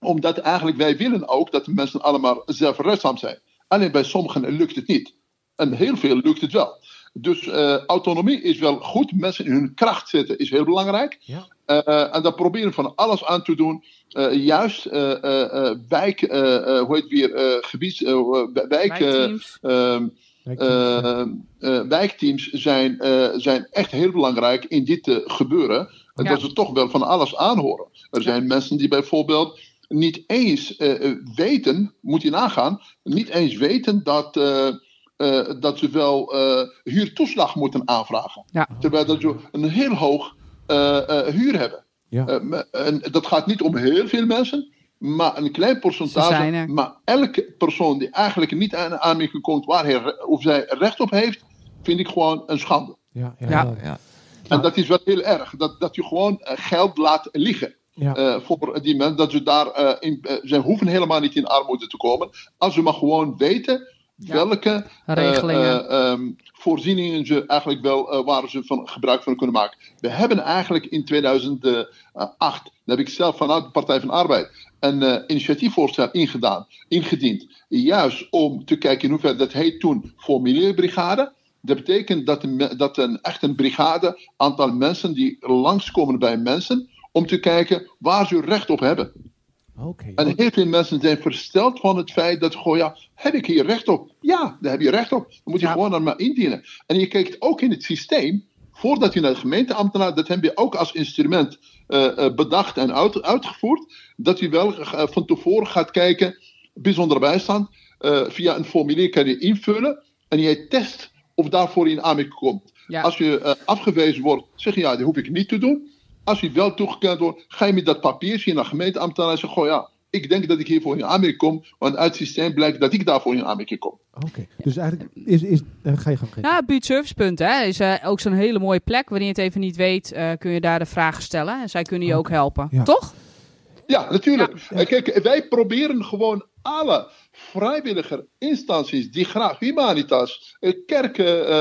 omdat eigenlijk wij willen ook dat de mensen allemaal zelfredzaam zijn. Alleen bij sommigen lukt het niet. En heel veel lukt het wel. Dus uh, autonomie is wel goed. Mensen in hun kracht zetten is heel belangrijk. Ja. Uh, en daar proberen van alles aan te doen. Uh, juist wijk, hoe heet het weer, gebieds, wijk, wijkteams. wijkteams, wijkteams zijn, zijn echt heel belangrijk in dit gebeuren. Ja. Dat ze toch wel van alles aanhoren. Er zijn mensen die bijvoorbeeld niet eens uh, weten, moet je nagaan, niet eens weten dat, uh, uh, dat ze wel huurtoeslag moeten aanvragen. Ja. Terwijl dat ze een heel hoog huur hebben. Ja. en dat gaat niet om heel veel mensen, maar een klein percentage. Maar elke persoon die eigenlijk niet aan aanmerking komt waar hij of zij recht op heeft, vind ik gewoon een schande. Ja, ja, ja. ja. En dat is wel heel erg, dat, dat je gewoon geld laat liggen. Ja. Uh, voor die mensen, dat ze daar uh, in, uh, ze hoeven helemaal niet in armoede te komen. Als ze maar gewoon weten ja. welke um, voorzieningen ze eigenlijk wel, waar ze van gebruik van kunnen maken. We hebben eigenlijk in 2008, daar heb ik zelf vanuit de Partij van Arbeid, een initiatiefvoorstel ingedaan, ingediend. Juist om te kijken in hoeverre, dat heet toen formulierbrigade. Dat betekent dat, een, dat een, echt een brigade, aantal mensen die langskomen bij mensen, om te kijken waar ze recht op hebben. Okay, en heel veel mensen zijn versteld van het feit dat gewoon, ja, heb ik hier recht op? Ja, daar heb je recht op. Dan moet je ja. gewoon naar me indienen. En je kijkt ook in het systeem, voordat je naar de gemeenteambtenaar, dat hebben we ook als instrument uh, uh, bedacht en uit, uitgevoerd, dat je wel uh, van tevoren gaat kijken, bijzondere bijstand, via een formulier kan je invullen en jij test of daarvoor in aanmerking komt. Ja. Als je afgewezen wordt, zeg je ja, dat hoef ik niet te doen. Als je wel toegekend wordt, ga je met dat papiertje naar gemeenteambtenaar en zeg goh ja, ik denk dat ik hiervoor in aanmerking kom, want uit het systeem blijkt dat ik daarvoor in aanmerking kom. Oké, okay. dus eigenlijk is, is uh, ga je gang. Nou, buurtservicepunt hè, is uh, ook zo'n hele mooie plek. Wanneer je het even niet weet, uh, kun je daar de vragen stellen en zij kunnen je okay. ook helpen, ja. toch? Ja, natuurlijk. Ja. Kijk, wij proberen gewoon alle vrijwillige instanties die graag humanitas, kerken,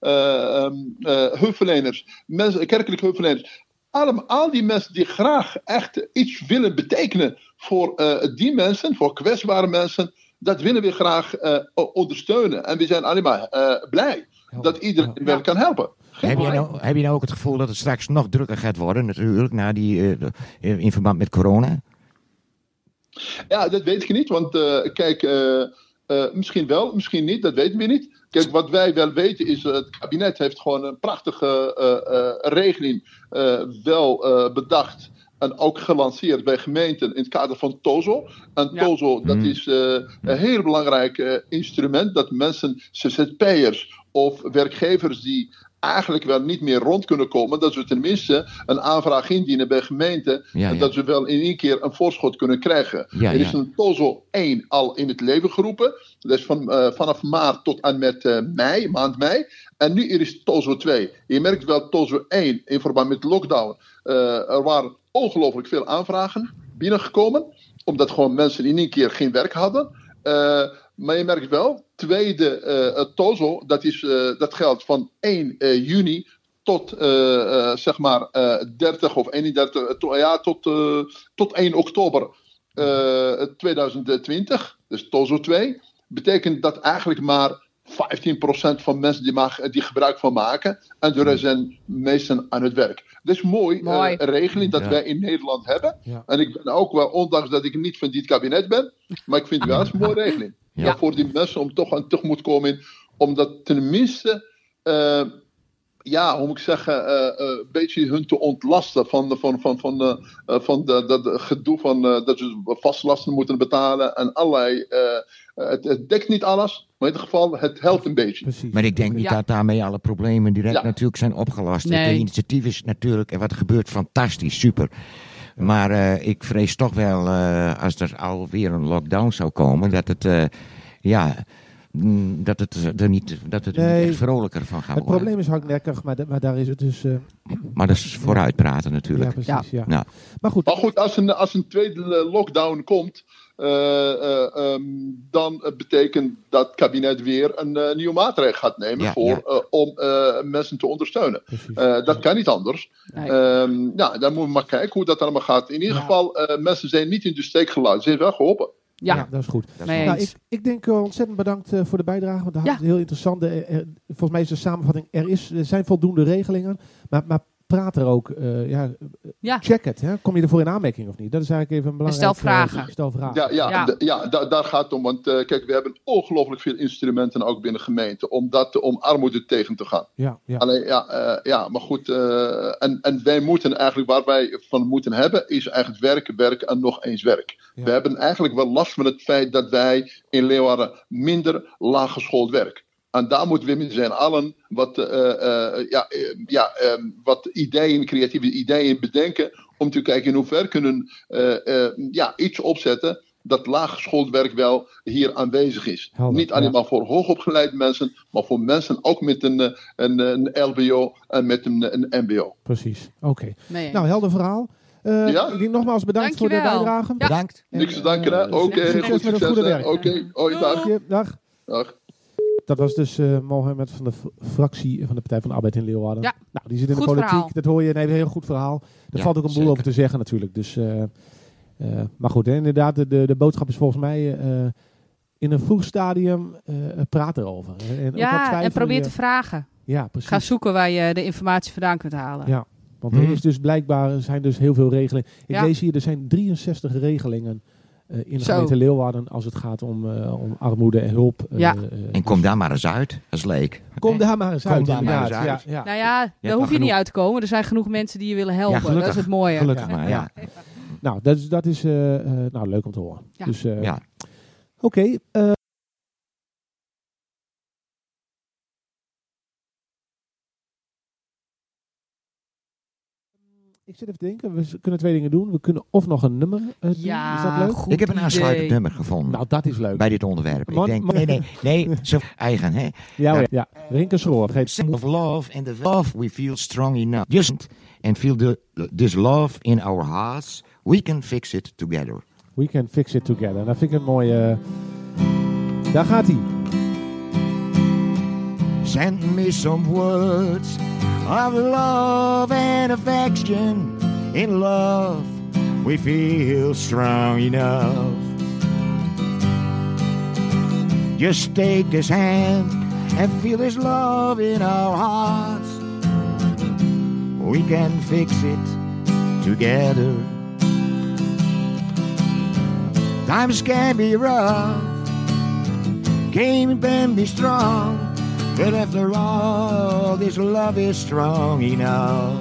um, hulpverleners, mensen, kerkelijke hulpverleners, allemaal, al die mensen die graag echt iets willen betekenen voor uh, die mensen, voor kwetsbare mensen, dat willen we graag uh, ondersteunen. En we zijn alleen maar uh, blij dat iedereen ja. wel kan helpen. Heb je, nou, heb je nou ook het gevoel dat het straks nog drukker gaat worden, natuurlijk, na die, in verband met corona? Ja, dat weet ik niet, want kijk, misschien wel, misschien niet, dat weten we niet. Kijk, wat wij wel weten is, uh, het kabinet heeft gewoon een prachtige uh, uh, regeling wel bedacht. En ook gelanceerd bij gemeenten in het kader van TOZO. En ja. TOZO, dat is een heel belangrijk instrument. Dat mensen, zzp'ers of werkgevers die eigenlijk wel niet meer rond kunnen komen. Dat ze tenminste een aanvraag indienen bij gemeente. Ja, en ja. dat ze wel in één keer een voorschot kunnen krijgen. Ja, er is een TOZO 1 al in het leven geroepen. Dat is van, eh, vanaf maart tot en met eh, mei, maand mei. En nu er is TOZO 2. Je merkt wel TOZO 1 in verband met lockdown. eh, er waren ongelooflijk veel aanvragen binnengekomen. Omdat gewoon mensen in één keer geen werk hadden. Maar je merkt wel, tweede eh, het TOZO, dat, is, eh, dat geldt van 1 eh, juni tot eh, eh, zeg maar eh, 30 of 31, eh, to- ja, tot, eh, tot 1 oktober eh, 2020, dus TOZO 2, betekent dat eigenlijk maar 15% van mensen die, mag, die gebruik van maken. En de rest zijn meesten aan het werk. Dat is mooi, Mooi. eh, regeling dat Ja. wij in Nederland hebben. Ja. En ik ben ook wel, ondanks dat ik niet van dit kabinet ben, maar ik vind het wel eens een mooie regeling. Ja. Voor die mensen om toch aan tegemoet te komen, om dat tenminste, eh, ja, hoe moet ik zeggen, eh, eh, een beetje hun te ontlasten van, de- van, van, van, van de, dat de gedoe van eh, dat ze vastlasten moeten betalen en allerlei. eh, het, het dekt niet alles, maar in ieder geval, het helpt een beetje. Precies. Maar ik denk niet Ja. dat daarmee alle problemen direct Ja. natuurlijk zijn opgelost. Nee. Het initiatief is natuurlijk, en wat er gebeurt, fantastisch, super. Maar eh, ik vrees toch wel, eh, als er alweer een lockdown zou komen, dat het, eh, ja, mm, dat het er niet, dat het er Nee. niet echt vrolijker van gaat Het worden. probleem is hardnekkig, maar, da- maar daar is het dus... eh, Maar dat is vooruitpraten ja, natuurlijk. precies. Ja. Ja. Maar goed, Maar goed, als een, als een tweede lockdown komt, eh, eh, ehm, dan betekent dat het kabinet weer een eh, nieuwe maatregel gaat nemen Ja, voor, ja. om eh, mensen te ondersteunen. Eh, dat kan niet anders. Ehm, nou, dan moeten we maar kijken hoe dat allemaal gaat. In ieder Ja. geval, eh, mensen zijn niet in de steek gelaten. Ze zijn wel geholpen. Ja, Ja, dat is goed. Dat is Nou, ik, ik denk ontzettend bedankt eh, voor de bijdrage. Want dat Ja. heel interessant. Volgens mij is de samenvatting: er, is, er zijn voldoende regelingen. Maar, maar praat er ook. eh, ja, Ja. Check het. Hè. Kom je ervoor in aanmerking of niet? Dat is eigenlijk even een belangrijk. stel vragen. eh, stel vragen. Ja, ja, Ja. d- ja da- daar gaat het om. Want eh, kijk, we hebben ongelooflijk veel instrumenten ook binnen gemeenten om, dat, om armoede tegen te gaan. ja, ja. Alleen, ja, eh, ja maar goed. eh, en, en wij moeten eigenlijk, waar wij van moeten hebben, is eigenlijk werken, werken en nog eens werk. Ja. We hebben eigenlijk wel last van het feit dat wij in Leeuwarden minder laaggeschoold werk. En daar moeten we met zijn allen wat, eh, eh, ja, eh, ja, eh, wat ideeën, creatieve ideeën bedenken. Om te kijken in hoeverre kunnen eh, eh, ja, iets opzetten dat laaggeschoold werk wel hier aanwezig is. Helder, Niet alleen ja. maar voor hoogopgeleide mensen, maar voor mensen ook met een, een, een LBO en met een, een MBO. Precies. Oké. Nou, helder verhaal. Eh, Ja? Ik denk nogmaals bedankt voor de bijdrage. Ja. Bedankt. Niks te danken, hè? Oké, goed succes. Oké, hoi, dag. Dank je. Dag. dag. Dat was dus eh Mohammed van de fractie van de Partij van de Arbeid in Leeuwarden. Ja. Nou, die zit in Goed de politiek. verhaal. Dat hoor je. Nee, een heel goed verhaal. Er Ja, valt ook een boel zeker. over te zeggen natuurlijk. Dus, eh, eh, maar goed, hè, inderdaad, de, de, de boodschap is volgens mij eh, in een vroeg stadium eh praat erover. En Ja, en probeer je- te vragen. Ja, precies. Ga zoeken waar je de informatie vandaan kunt halen. Ja. Want Hmm. er is dus blijkbaar zijn dus heel veel regelingen. Ik Ja. lees hier, er zijn 63 regelingen in de Zo. gemeente Leeuwarden als het gaat om, eh, om armoede en hulp. eh, Ja. eh, En kom daar maar eens uit, als leek. Kom daar maar eens Kom uit. daar maar eens uit. Ja, ja. Nou ja, daar hoef je niet uit te komen. Er zijn genoeg mensen die je willen helpen. Ja, gelukkig. dat is het mooie. Gelukkig Ja. maar, ja. Nou, dat is, dat is eh, eh, nou, leuk om te horen. Ja. Dus, eh, ja. Oké. eh, ik zit even te denken, we kunnen twee dingen doen. We kunnen of nog een nummer eh, doen. Ja, is dat leuk? goed Ik heb een idee. aansluitend nummer gevonden. Nou, dat is leuk. bij dit onderwerp. Man- ik denk, man- nee, nee, nee, zo eigen, hè. Ja, ja. ja. Rinke Schroor, Sing of love and the love we feel strong enough. Just and feel the, this love in our hearts. We can fix it together. We can fix it together. Dat vind ik een mooie... Daar gaat hij. Send me some words of love and affection. In love, we feel strong enough. Just take this hand and feel this love in our hearts. We can fix it together. Times can be rough, game can be strong. But after all, this love is strong enough.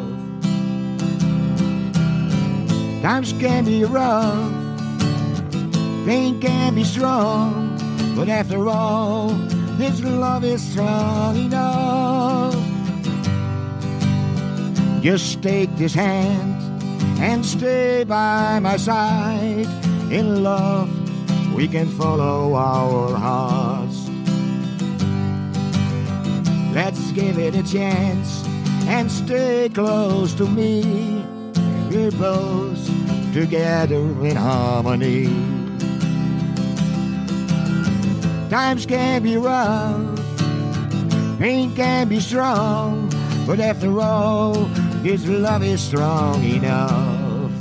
Times can be rough, pain can be strong. But after all, this love is strong enough. Just take this hand and stay by my side. In love, we can follow our hearts. Let's give it a chance and stay close to me. We're both together in harmony. Times can be rough, pain can be strong, but after all, this love is strong enough.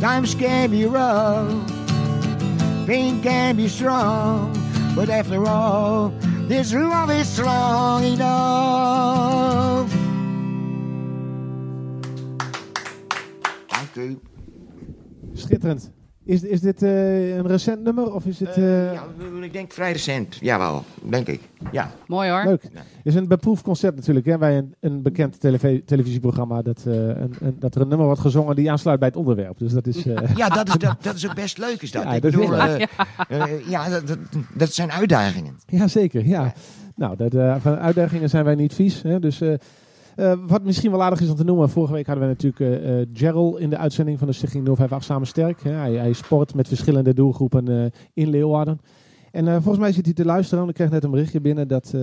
Times can be rough, pain can be strong, but after all, this love is strong enough. Dank u. Schitterend. Is, is dit eh, een recent nummer of is het... Eh, eh, ja, ik denk vrij recent. Jawel, denk ik. Ja. Mooi hoor. Leuk. Ja. is een beproefd concept natuurlijk. Hè? Bij een, een bekend televi- televisieprogramma dat, eh, een, een- dat er een nummer wordt gezongen die aansluit bij het onderwerp. Dus dat is... eh, Ja, dat is, dat, dat is ook best leuk, is dat. Ja, ik dat bedoel, ja, dat, dat, dat zijn uitdagingen. Ja, zeker. Ja. Nou, dat, eh, van uitdagingen zijn wij niet vies. Hè? Dus, eh, wat misschien wel aardig is om te noemen. Vorige week hadden we natuurlijk eh eh, Gerald in de uitzending van de Stichting 058 Samen Sterk. Hij, hij sport met verschillende doelgroepen in Leeuwarden. En volgens mij zit hij te luisteren. Ik kreeg net een berichtje binnen dat...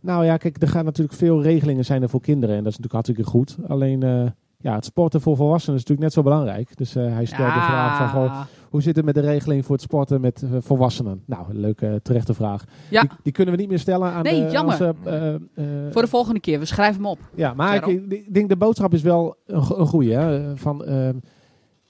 nou ja, kijk, er gaan natuurlijk veel regelingen zijn er voor kinderen. En dat is natuurlijk hartstikke goed. Alleen... ja, het sporten voor volwassenen is natuurlijk net zo belangrijk. Dus eh, hij stelt de vraag van, goh, hoe zit het met de regeling voor het sporten met eh, volwassenen? Nou, een leuke, eh, terechte vraag. Ja. Die, die kunnen we niet meer stellen aan Nee, de, jammer. onze, eh, eh, Voor de volgende keer. We schrijven hem op. ja, maar ik, ik denk de boodschap is wel een, een goede. Hè? Van, ehm,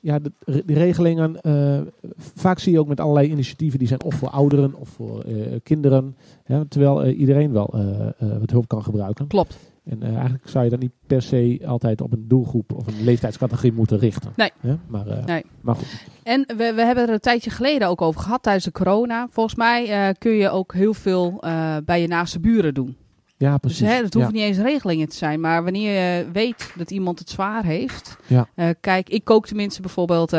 ja, de, de regelingen, eh, vaak zie je ook met allerlei initiatieven die zijn of voor ouderen of voor eh, kinderen. Hè? Terwijl iedereen wel eh, eh, wat hulp kan gebruiken. Klopt. En eh, eigenlijk zou je dat niet per se altijd op een doelgroep of een leeftijdscategorie moeten richten. Nee. Hè? Maar, eh, Nee. maar goed. En we, we hebben er een tijdje geleden ook over gehad tijdens de corona. Volgens mij eh, kun je ook heel veel bij je naaste buren doen. Ja, Dus precies. hè, het hoeft ja. niet eens regelingen te zijn. Maar wanneer je weet dat iemand het zwaar heeft. Ja. kijk, ik kook tenminste bijvoorbeeld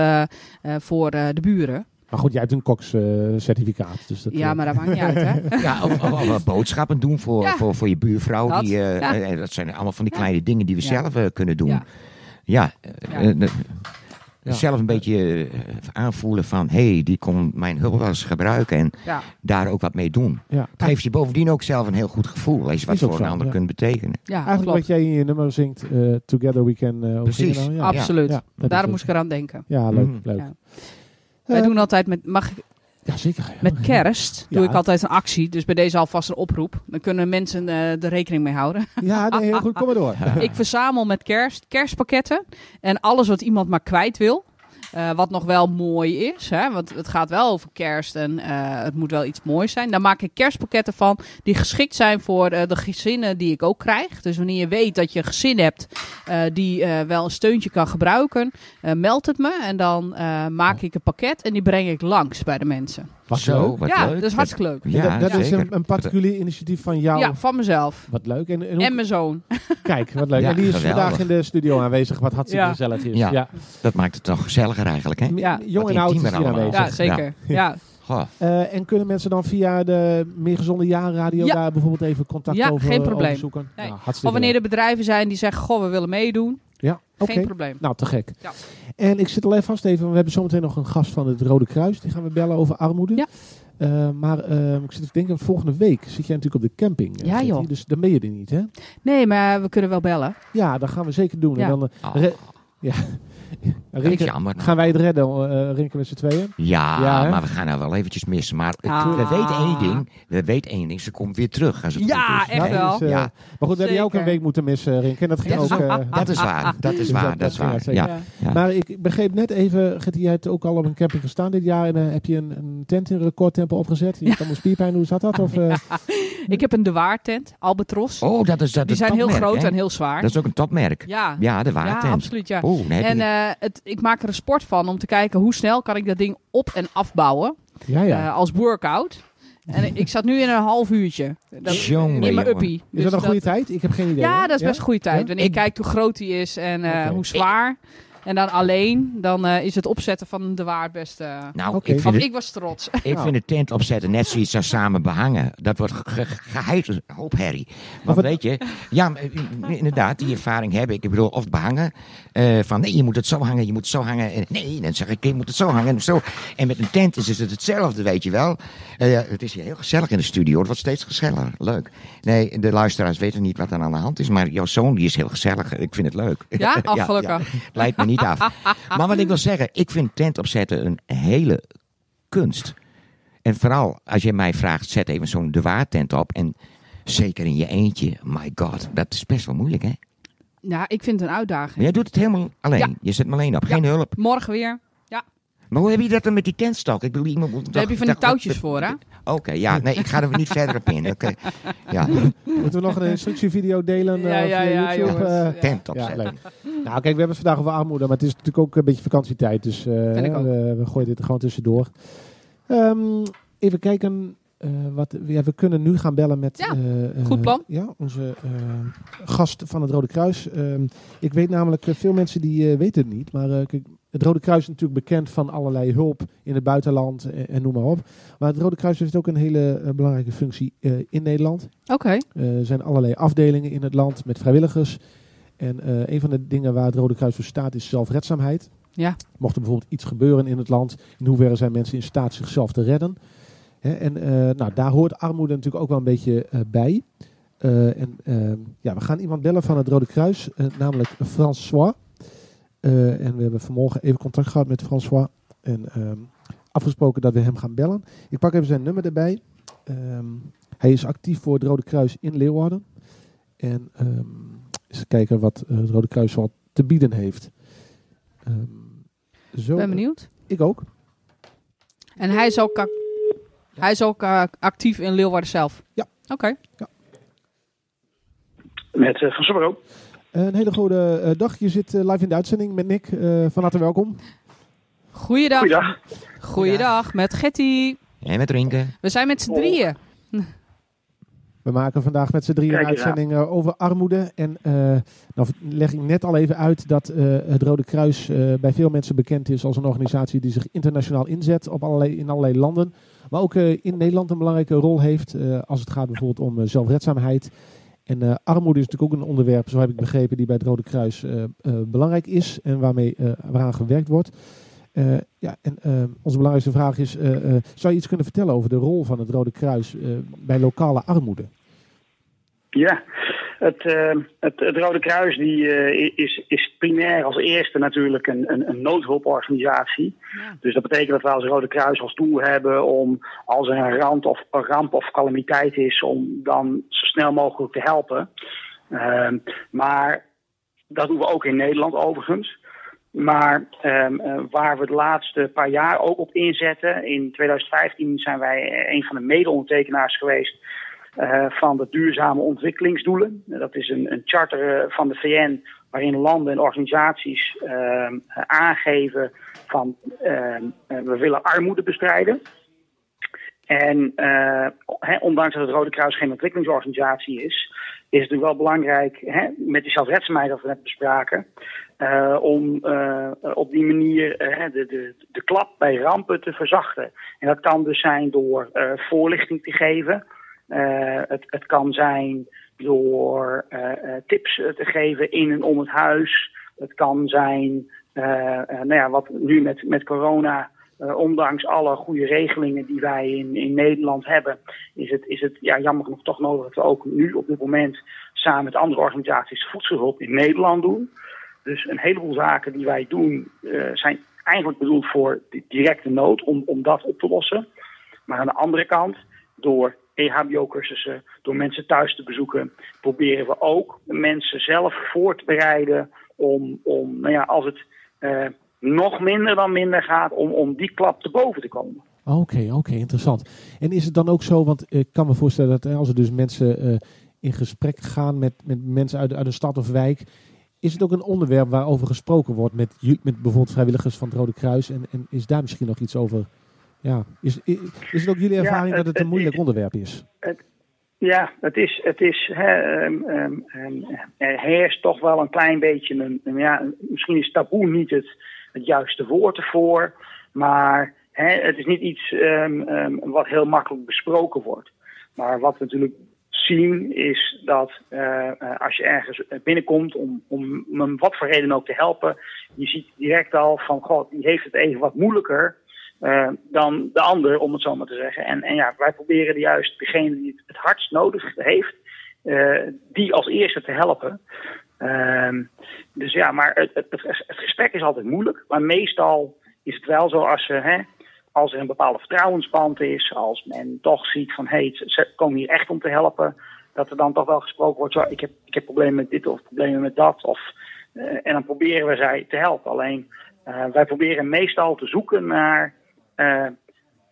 voor de buren. Maar goed, jij hebt een kokscertificaat. dus dat, Ja, eh, maar dat maakt niet uit, hè? Ja, of, of, of wat boodschappen doen voor, Ja. voor, voor je buurvrouw. Dat, die, eh, ja. eh, dat zijn allemaal van die Ja. kleine dingen die we Ja. zelf eh, kunnen doen. Ja. Ja, eh, Ja. eh, eh, Ja. zelf een beetje eh, aanvoelen van... hé, hey, die kon mijn hulp wel eens gebruiken en Ja, daar ook wat mee doen. ja. Het geeft je bovendien ook zelf een heel goed gevoel. Als je wat voor zo, een ander ja. kunt betekenen. ja Eigenlijk klopt. wat jij in je nummer zingt, eh, Together We Can... eh, Precies. Absoluut. Dat Daarom het. moest ik eraan denken. Ja, leuk. Mhm. leuk. Wij doen altijd met, mag ik, Ja, zeker. met kerst doe Ja. ik altijd een actie. Dus bij deze alvast een oproep. Dan kunnen mensen eh er rekening mee houden. Ja, nee, heel goed. Kom maar door. Ik verzamel met kerst kerstpakketten. En alles wat iemand maar kwijt wil. Eh, wat nog wel mooi is, hè? want het gaat wel over kerst en eh, het moet wel iets moois zijn. Daar maak ik kerstpakketten van die geschikt zijn voor eh, de gezinnen die ik ook krijg. Dus wanneer je weet dat je een gezin hebt die wel een steuntje kan gebruiken, meld het me. En dan maak ik een pakket en die breng ik langs bij de mensen. Wat Zo, leuk. wat ja, leuk. dat is hartstikke leuk. Ja, dat dat is een, een particulier initiatief van jou. Ja, van mezelf. Wat leuk. En, en hoe- En mijn zoon. kijk, wat leuk. Ja, en die is geweldig. vandaag in de studio aanwezig, wat hartstikke Ja. gezellig is. Ja. Ja. Dat maakt het toch gezelliger eigenlijk, hè? Ja. Jong en oud is hier allemaal. aanwezig. Ja, zeker. Ja. Eh, en kunnen mensen dan via de Meer Gezonde Jaren Radio Ja. daar bijvoorbeeld even contact Ja, over, geen probleem. over zoeken? Nee. Nou, hartstikke Of wanneer er bedrijven zijn die zeggen, goh, we willen meedoen. Ja, oké. Geen probleem. Nou, te gek. Ja. En ik zit al even vast even, we hebben zometeen nog een gast van het Rode Kruis. Die gaan we bellen over armoede. Ja. Eh, maar eh, ik zit te denken, volgende week zit jij natuurlijk op de camping. eh, Ja, joh. Dus dan ben je er niet, hè? Nee, maar we kunnen wel bellen. Ja, dat gaan we zeker doen. Ja. En dan Oh, Re- ja. Rinke, jammer. gaan wij het redden, eh Rinke met z'n tweeën? Ja, maar we gaan nou wel eventjes missen. Maar Ah. we weten één ding. We weten één ding. Ze komt weer terug. Als het Ja, goed is. echt Nee, wel. dus, eh, Ja, Maar goed, we hebben jou ook een week moeten missen, Rinke. En dat ging dat, is, ook... eh, dat is waar. Dat is waar. dat- is waar. Ja. Ja. Maar ik begreep net even, Gertie, jij hebt ook al op een camping gestaan dit jaar. En heb je een, een tent in recordtempo opgezet? Je hebt allemaal spierpijn, hoe zat dat? Of, eh, Ik heb een de Waartent, Albatros. Oh, dat is dat die zijn heel groot hè? en heel zwaar. Dat is ook een topmerk. Ja, Ja, de ja waartent. absoluut. Ja. Oeh, nee, eh, het, ik maak er een sport van om te kijken hoe snel kan ik dat ding op- en afbouwen. ja, ja. eh, als workout. En ik- zat nu in een half uurtje. Dat, Jongen, in mijn uppie. is Dus dat een goede tijd? Ik heb geen idee. Ja, hè? dat is best een goede tijd. Wanneer Ik- je kijkt hoe groot die is en eh, hoe zwaar. En dan alleen, dan uh, is het opzetten van de waard best... Uh, nou, okay. ik, het, ik was trots. Ik vind het tent opzetten net zoiets als samen behangen. Dat wordt geheid ge hoop herrie. Want wat... weet je, ja, inderdaad, die ervaring heb ik. Ik bedoel, of behangen, uh, van nee, je moet het zo hangen, je moet het zo hangen. En, nee, dan zeg ik, je moet het zo hangen. En, zo. en met een tent is het hetzelfde, weet je wel. het is hier heel gezellig in de studio, het wordt steeds gezelliger. Leuk. Nee, de luisteraars weten niet wat er aan de hand is, maar jouw zoon die is heel gezellig. Ik vind het leuk. Ja, oh, gelukkig. Lijkt me niet af. maar wat ik wil zeggen, ik vind tent opzetten een hele kunst. En vooral als je mij vraagt, zet even zo'n de tent op. En zeker in je eentje, my god, dat is best wel moeilijk hè? Ja, ik vind het een uitdaging. Maar jij doet het helemaal alleen. Je zet me alleen op, geen hulp. Morgen weer. Ja. Maar hoe heb je dat dan met die tentstok? Ik bedoel, iemand Daar heb je van die touwtjes voor, hè? Oké, ja, nee, ik ga er niet verder op in. Oké, ja. Moeten we nog een instructievideo delen ja, uh, ja, ja, YouTube? Uh, Tent opzetten. nou, kijk, we hebben het vandaag over armoede, maar het is natuurlijk ook een beetje vakantietijd. Dus uh, we, we, gooien dit er gewoon tussendoor. Um, even kijken. Uh, wat, ja, we kunnen nu gaan bellen met ja, goed plan. ja, onze gast van het Rode Kruis. Ehm, ik weet namelijk, veel mensen die weten het niet. Maar kijk, het Rode Kruis is natuurlijk bekend van allerlei hulp in het buitenland en, noem maar op. Maar het Rode Kruis heeft ook een hele uh, belangrijke functie uh, in Nederland. Oké. Okay. Uh, er zijn allerlei afdelingen in het land met vrijwilligers. En een van de dingen waar het Rode Kruis voor staat is zelfredzaamheid. Ja. Mocht er bijvoorbeeld iets gebeuren in het land, in hoeverre zijn mensen in staat zichzelf te redden? Hè, en nou, daar hoort armoede natuurlijk ook wel een beetje bij. en ja, we gaan iemand bellen van het Rode Kruis, namelijk François. Uh, en we hebben vanmorgen even contact gehad met François. En um, afgesproken dat we hem gaan bellen. Ik pak even zijn nummer erbij. Um, hij is actief voor het Rode Kruis in Leeuwarden. En um, eens kijken wat uh, het Rode Kruis al te bieden heeft. zo, ben benieuwd. Ik ook. En hij is ook, hij is ook uh, actief in Leeuwarden zelf? Ja. Oké. Okay. Ja. Met uh, Van een hele goede eh, dag. Je zit eh, live in de uitzending met Nick. Eh, van harte welkom. Goeiedag. Goeiedag. Goeiedag met Getty. En met Rinke. We zijn met z'n drieën. We maken vandaag met z'n drieën een uitzending over armoede. En uh, nou leg ik net al even uit dat het Rode Kruis bij veel mensen bekend is als een organisatie die zich internationaal inzet op allerlei, in allerlei landen. Maar ook in Nederland een belangrijke rol heeft als het gaat bijvoorbeeld om zelfredzaamheid en uh, armoede is natuurlijk ook een onderwerp, zo heb ik begrepen, die bij het Rode Kruis uh, uh, belangrijk is en waarmee, waaraan gewerkt wordt. ja, en onze belangrijkste vraag is, zou je iets kunnen vertellen over de rol van het Rode Kruis bij lokale armoede? Ja, het, uh, het, het, Rode Kruis die, uh, is, is primair als eerste natuurlijk een, een, een noodhulporganisatie. Ja. Dus dat betekent dat we als Rode Kruis als doel hebben om als er een ramp of, een ramp of calamiteit is, om dan zo snel mogelijk te helpen. Uh, maar dat doen we ook in Nederland overigens. Maar um, waar we de laatste paar jaar ook op inzetten. In 2015 zijn wij een van de mede-ondertekenaars geweest van de duurzame ontwikkelingsdoelen. Dat is een, een charter eh, van de VN waarin landen en organisaties uh, aangeven van uh, we willen armoede bestrijden. En ondanks dat het Rode Kruis geen ontwikkelingsorganisatie is, is het natuurlijk wel belangrijk, met die zelfredzaamheid dat we net bespraken, om op die manier de, de, de klap bij rampen te verzachten. En dat kan dus zijn door voorlichting te geven, uh, het, het, kan zijn door uh, tips te geven in en om het huis. Het kan zijn, nou ja, wat nu met, met corona, ondanks alle goede regelingen die wij in, in Nederland hebben, is het, is het ja, jammer genoeg toch nodig dat we ook nu op dit moment samen met andere organisaties voedselhulp in Nederland doen. Dus een heleboel zaken die wij doen zijn eigenlijk bedoeld voor directe nood, om, om dat op te lossen. Maar aan de andere kant, door EHBO-cursussen, door mensen thuis te bezoeken, proberen we ook mensen zelf voor te bereiden om, om nou ja, als het uh, nog minder dan minder gaat, om, om die klap te boven te komen. Oké, oké, interessant. En is het dan ook zo, want ik kan me voorstellen dat als er dus mensen uh, in gesprek gaan met, met mensen uit, uit een stad of wijk, is het ook een onderwerp waarover gesproken wordt met, met bijvoorbeeld vrijwilligers van het Rode Kruis? En, en is daar misschien nog iets over ja. Is, is het ook jullie ervaring dat het een moeilijk onderwerp is? Het, Ja, het is, het is hè, um, er heerst toch wel een klein beetje een, ja, misschien is taboe niet het, het juiste woord ervoor, maar het is niet iets wat heel makkelijk besproken wordt. Maar wat we natuurlijk zien is dat uh, als je ergens binnenkomt om, om hem wat voor reden ook te helpen, je ziet direct al van, god, die heeft het even wat moeilijker uh, dan de ander, om het zo maar te zeggen. En, en ja, wij proberen juist degene die het, het hardst nodig heeft, uh, die als eerste te helpen. Uh, dus ja, maar het, het, gesprek is altijd moeilijk. Maar meestal is het wel zo als, uh, hè, als er een bepaalde vertrouwensband is, als men toch ziet van hé, hey, ze komen hier echt om te helpen, dat er dan toch wel gesproken wordt, zo, ik, heb, ik heb problemen met dit of problemen met dat. Of, en dan proberen we zij te helpen. Alleen wij proberen meestal te zoeken naar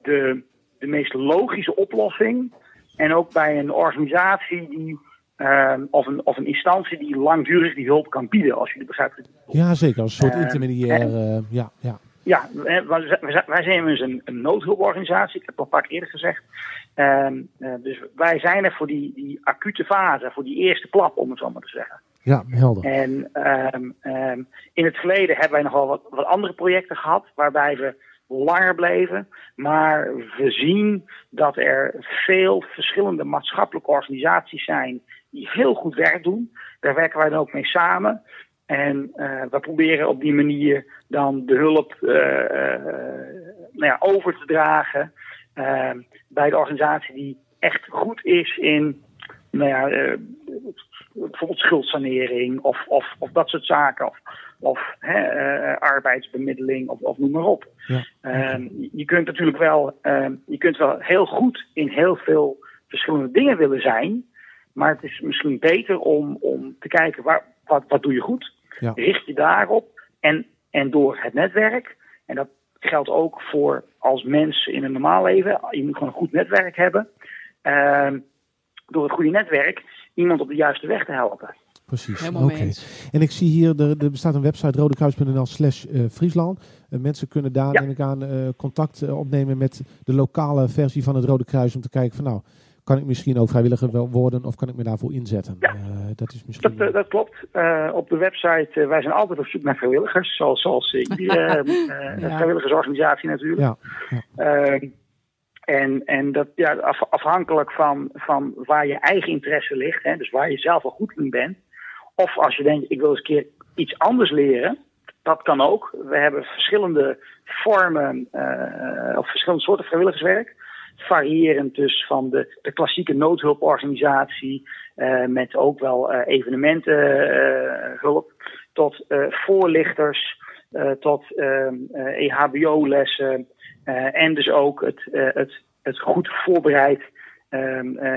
de, de meest logische oplossing. En ook bij een organisatie die, uh, of, een, of een instantie die langdurig die hulp kan bieden, als jullie begrijpen. Ja, zeker. Als een soort uh, intermediair. ja, ja. Ja, wij, zijn dus een, een noodhulporganisatie. Ik heb het al een paar keer eerder gezegd. Ehm, dus wij zijn er voor die, die acute fase, voor die eerste klap, om het zo maar te zeggen. Ja, helder. En um, in het verleden hebben wij nogal wat, wat andere projecten gehad, waarbij we langer bleven. Maar we zien dat er veel verschillende maatschappelijke organisaties zijn die heel goed werk doen. Daar werken wij dan ook mee samen. En uh, we proberen op die manier dan de hulp uh, uh, nou ja, over te dragen bij de organisatie die echt goed is in nou ja, bijvoorbeeld schuldsanering of, of, of dat soort zaken. Of hè, uh, arbeidsbemiddeling of, of noem maar op. Ja, uh, je kunt natuurlijk wel, uh, je kunt wel heel goed in heel veel verschillende dingen willen zijn. Maar het is misschien beter om, om te kijken waar, wat, wat doe je goed. Ja. Richt je daarop en, en door het netwerk. En dat geldt ook voor als mens in een normaal leven. Je moet gewoon een goed netwerk hebben. Ehm, door het goede netwerk iemand op de juiste weg te helpen. Precies, oké. En ik zie hier, er, er bestaat een website rodekruis.nl slash uh, Friesland. Uh, mensen kunnen daar, ja. neem ik aan, uh, contact opnemen met de lokale versie van het Rode Kruis. Om te kijken van nou, kan ik misschien ook vrijwilliger worden of kan ik me daarvoor inzetten? Ja. dat, is misschien... dat, dat klopt. op de website, wij zijn altijd op zoek naar vrijwilligers. Zoals, zoals iedere ja. vrijwilligersorganisatie natuurlijk. Ja. Ehm, en, en dat ja, af, afhankelijk van, van waar je eigen interesse ligt, hè, dus waar je zelf al goed in bent, of als je denkt, ik wil eens een keer iets anders leren, dat kan ook. We hebben verschillende vormen uh, of verschillende soorten vrijwilligerswerk. Variërend dus van de, de klassieke noodhulporganisatie, uh, met ook wel uh, evenementenhulp, tot voorlichters, tot EHBO-lessen. en dus ook het, het, het goed voorbereid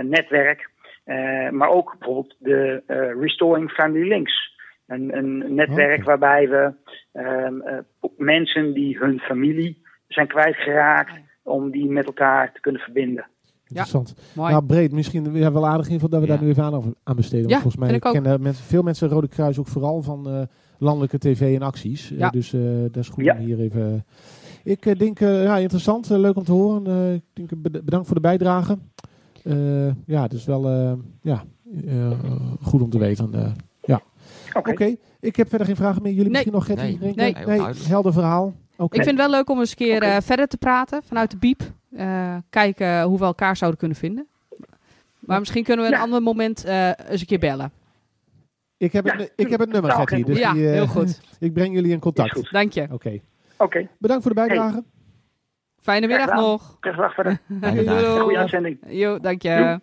netwerk uh, maar ook bijvoorbeeld de uh, Restoring Family Links. Een, een netwerk okay. waarbij we um, uh, mensen die hun familie zijn kwijtgeraakt, om die met elkaar te kunnen verbinden. Interessant. Ja, nou, breed. Misschien ja, wel aardig invloed dat we ja. daar nu even aan, aan besteden. Ja, volgens mij kennen mensen, veel mensen Rode Kruis ook vooral van landelijke tv en acties. Ja. dus dat is goed om hier even... Ik denk, ja, interessant. leuk om te horen. ik denk, bedankt voor de bijdrage. Uh, ja, het is wel uh, ja, uh, goed om te weten. ja. Oké, okay. okay. ik heb verder geen vragen meer. Jullie nee. misschien nog, Getty? Nee, nee. nee. nee. helder verhaal. Okay. Ik vind het wel leuk om eens een keer okay. verder te praten vanuit de biep. kijken hoe we elkaar zouden kunnen vinden. Maar misschien kunnen we een ja. ander moment eens een keer bellen. Ik heb, ja. het, ik heb het nummer, Getty. Dus ja, die, heel goed. ik breng jullie in contact. Dank je. Oké. Okay. Bedankt voor de bijdrage. Hey. Fijne middag nog. Graag verder. Goeie uitzending. Jo, dank je. Jo.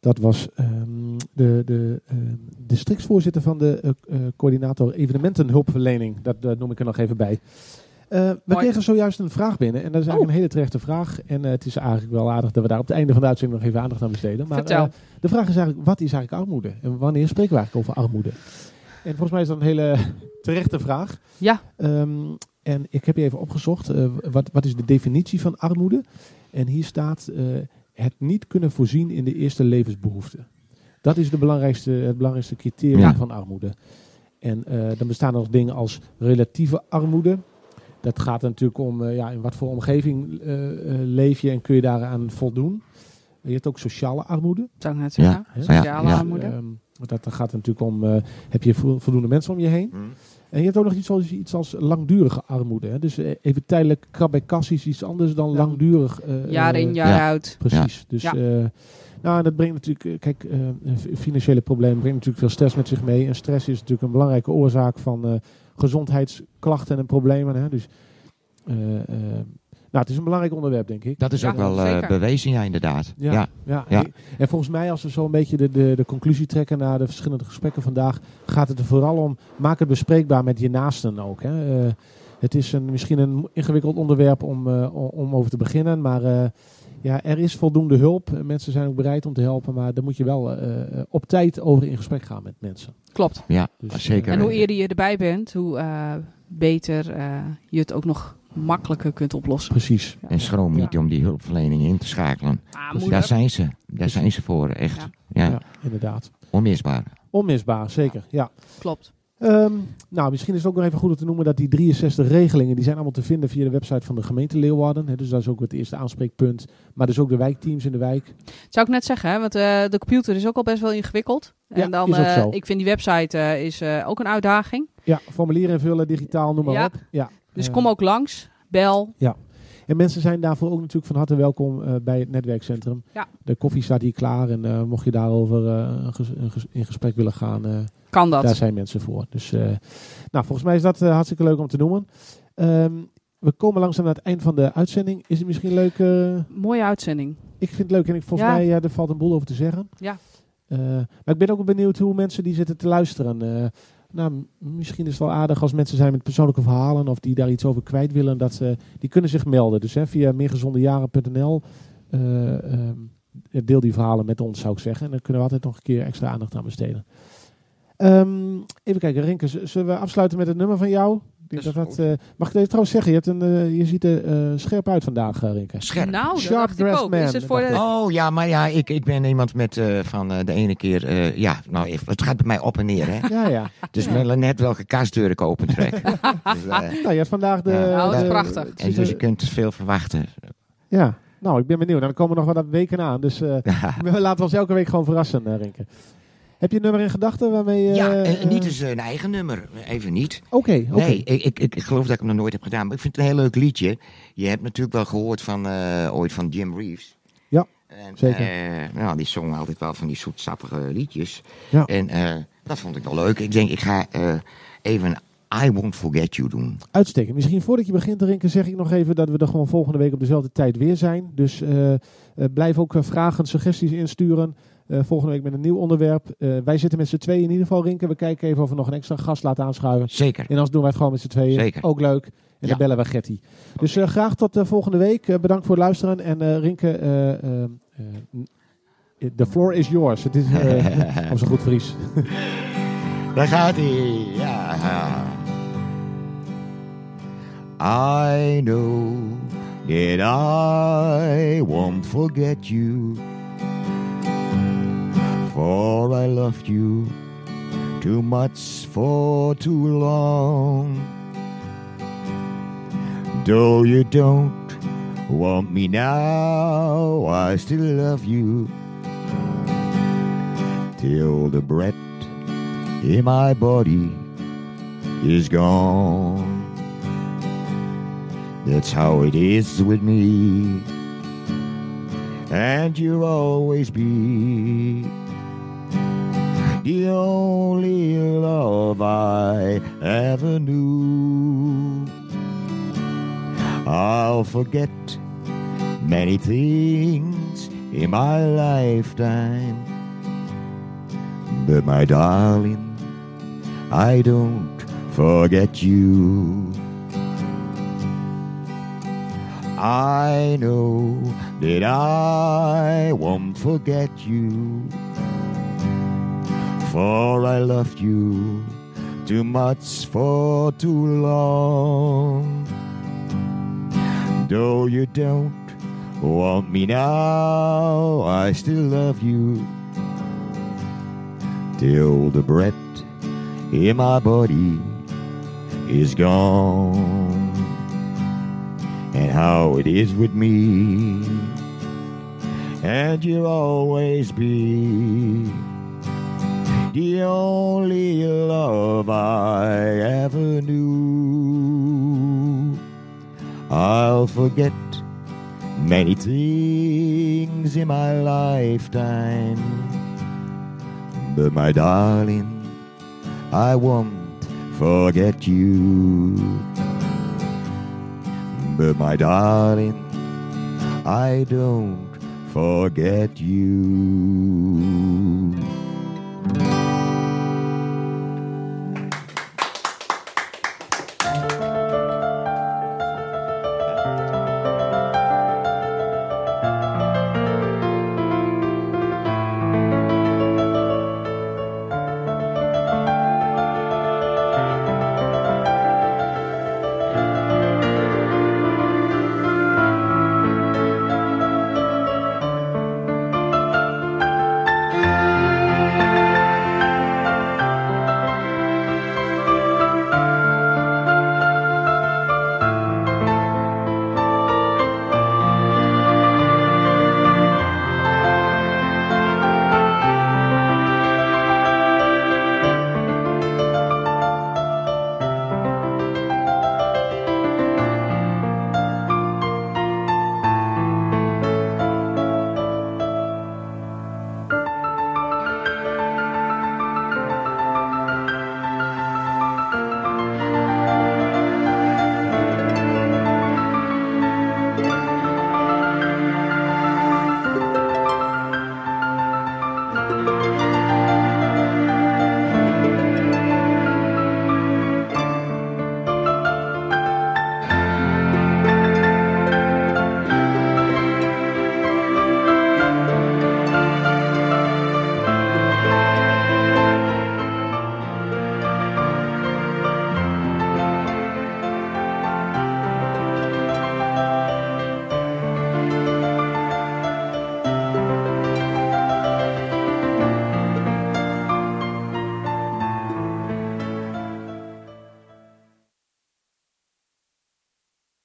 Dat was um, de, de uh, districtsvoorzitter van de uh, uh, coördinator evenementenhulpverlening. Dat, dat noem ik er nog even bij. we Mooi. kregen zojuist een vraag binnen. En dat is eigenlijk oh. een hele terechte vraag. En het is eigenlijk wel aardig dat we daar op het einde van de uitzending nog even aandacht aan besteden. Maar de vraag is eigenlijk, wat is eigenlijk armoede? En wanneer spreken we eigenlijk over armoede? En volgens mij is dat een hele terechte vraag. Ja. Um, en ik heb je even opgezocht, uh, wat, wat is de definitie van armoede? En hier staat uh, het niet kunnen voorzien in de eerste levensbehoeften. Dat is de belangrijkste, het belangrijkste criterium ja. van armoede. En uh, dan bestaan er nog dingen als relatieve armoede. Dat gaat natuurlijk om ja, in wat voor omgeving leef je en kun je daaraan voldoen. Je hebt ook sociale armoede. Zou ik net zeggen. Ja. Sociale Ja. armoede. Ehm, dat gaat natuurlijk om, eh, heb je vo- voldoende mensen om je heen? Hmm. En je hebt ook nog iets als, iets als langdurige armoede. Hè? Dus eh, even tijdelijk krab bij kas is iets anders dan Ja. langdurig. eh, jaar in, eh, jaar ja. uit. Precies. Dus Ja. eh, nou, dat brengt natuurlijk, eh, kijk, eh, financiële problemen brengt natuurlijk veel stress met zich mee. En stress is natuurlijk een belangrijke oorzaak van eh, gezondheidsklachten en problemen. Hè? Dus, eh, eh, nou, het is een belangrijk onderwerp, denk ik. Dat is Ja, ook wel eh, zeker. bewezen, ja, inderdaad. Ja, Ja. ja. Ja. En- En volgens mij, als we zo een beetje de, de, de conclusie trekken naar de verschillende gesprekken vandaag, gaat het er vooral om, maak het bespreekbaar met je naasten ook. Hè. Eh, het is een, misschien een ingewikkeld onderwerp om, eh, om- om over te beginnen, maar eh, ja, er is voldoende hulp. Mensen zijn ook bereid om te helpen, maar daar moet je wel op tijd over in gesprek gaan met mensen. Klopt. Ja, Dus, zeker. En hoe eerder je erbij bent, hoe eh, beter eh, je het ook nog makkelijker kunt oplossen. Precies. En schroom niet Ja. om die hulpverlening in te schakelen. Ah, Dus Daar zijn ze. Daar zijn ze voor, echt. Ja. Ja, Ja, inderdaad. onmisbaar. Onmisbaar, zeker. Ja. Klopt. Ehm, nou, misschien is het ook nog even goed om te noemen dat die 63 regelingen, die zijn allemaal te vinden via de website van de gemeente Leeuwarden. Hè, dus dat is ook het eerste aanspreekpunt. Maar dus ook de wijkteams in de wijk. Zou ik net zeggen, hè, want eh, de computer is ook al best wel ingewikkeld. Ja, en dan, is ook eh, zo. ik vind die website eh, is eh, ook een uitdaging. Ja, formulieren invullen, digitaal, noem maar Ja. op. Ja. Dus kom ook langs, bel. En mensen zijn daarvoor ook natuurlijk van harte welkom eh, bij het netwerkcentrum. Ja. De koffie staat hier klaar en eh, mocht je daarover eh, ges- ges- in gesprek willen gaan, Kan dat. daar zijn mensen voor. Dus nou, volgens mij is dat hartstikke leuk om te noemen. Ehm, we komen langzaam naar het eind van de uitzending. Is het misschien leuk? Mooie uitzending. ik vind het leuk en ik, volgens Ja. mij ja, er valt een boel over te zeggen. Ja. Maar ik ben ook benieuwd hoe mensen die zitten te luisteren. Nou, misschien is het wel aardig als mensen zijn met persoonlijke verhalen of die daar iets over kwijt willen. Dat ze, die kunnen zich melden. Dus hè, via meergezondejaren.nl eh, ehm, deel die verhalen met ons, zou ik zeggen. En dan kunnen we altijd nog een keer extra aandacht aan besteden. Ehm, even kijken, Rinke, z- zullen we afsluiten met het nummer van jou? Dat dat dat, eh, mag ik het even trouwens zeggen? Je, hebt een, eh, je ziet er eh, scherp uit vandaag, Rinke. Scherp. Nou, Sharp dressed man, Is het voor de... Oh ja, maar ja, ik, ik ben iemand met eh, van eh, de ene keer. eh, ja, nou, even, het gaat bij mij op en neer, hè? Ja, ja. Dus men net welke kastdeur ik opentrek. dus, eh, Nou, je hebt vandaag de... Ja. Nou, dat is prachtig. en dus je kunt veel verwachten. Ja, nou, ik ben benieuwd. Nou, dan komen nog wat weken aan. Dus eh, we laten ons elke week gewoon verrassen, eh, Rinke. Heb je een nummer in gedachten waarmee je... ja, eh, en niet eh, eens een eigen nummer. Even niet. Oké, oké. Nee, ik, ik, ik, geloof dat ik hem nog nooit heb gedaan. Maar ik vind het een heel leuk liedje. Je hebt natuurlijk wel gehoord van, eh, ooit van Jim Reeves. Ja, en, zeker. eh, nou, die zong altijd wel van die zoetsappige liedjes. Ja. En eh, dat vond ik wel leuk. Ik denk, ik ga eh, even I Won't Forget You doen. Uitstekend. Misschien voordat je begint, Rinke, zeg ik nog even dat we er gewoon volgende week op dezelfde tijd weer zijn. Dus eh, eh, blijf ook eh, vragen, suggesties insturen. Eh, volgende week met een nieuw onderwerp. Eh, wij zitten met z'n tweeën in ieder geval, Rinke. We kijken even of we nog een extra gast laten aanschuiven. Zeker. En anders doen wij het gewoon met z'n tweeën. Zeker. Ook leuk. En Ja. dan bellen we Getty. Dus eh, graag tot volgende week. Bedankt voor het luisteren. En Rinke, eh, the floor is yours. Het is op zo goed Fries. Daar gaat hij. Ja. I know that I won't forget you. For I loved you too much for too long. Though you don't want me now, I still love you. Till the breath in my body is gone. That's how it is with me, and you'll always be the only love I ever knew. I'll forget many things in my lifetime. But my darling, I don't forget you. I know that I won't forget you. For I loved you too much for too long. Though you don't want me now, I still love you till the breath in my body is gone. And how it is with me, and you'll always be the only love I ever knew. I'll forget many things in my lifetime, but my darling, I won't forget you. But my darling, I don't forget you.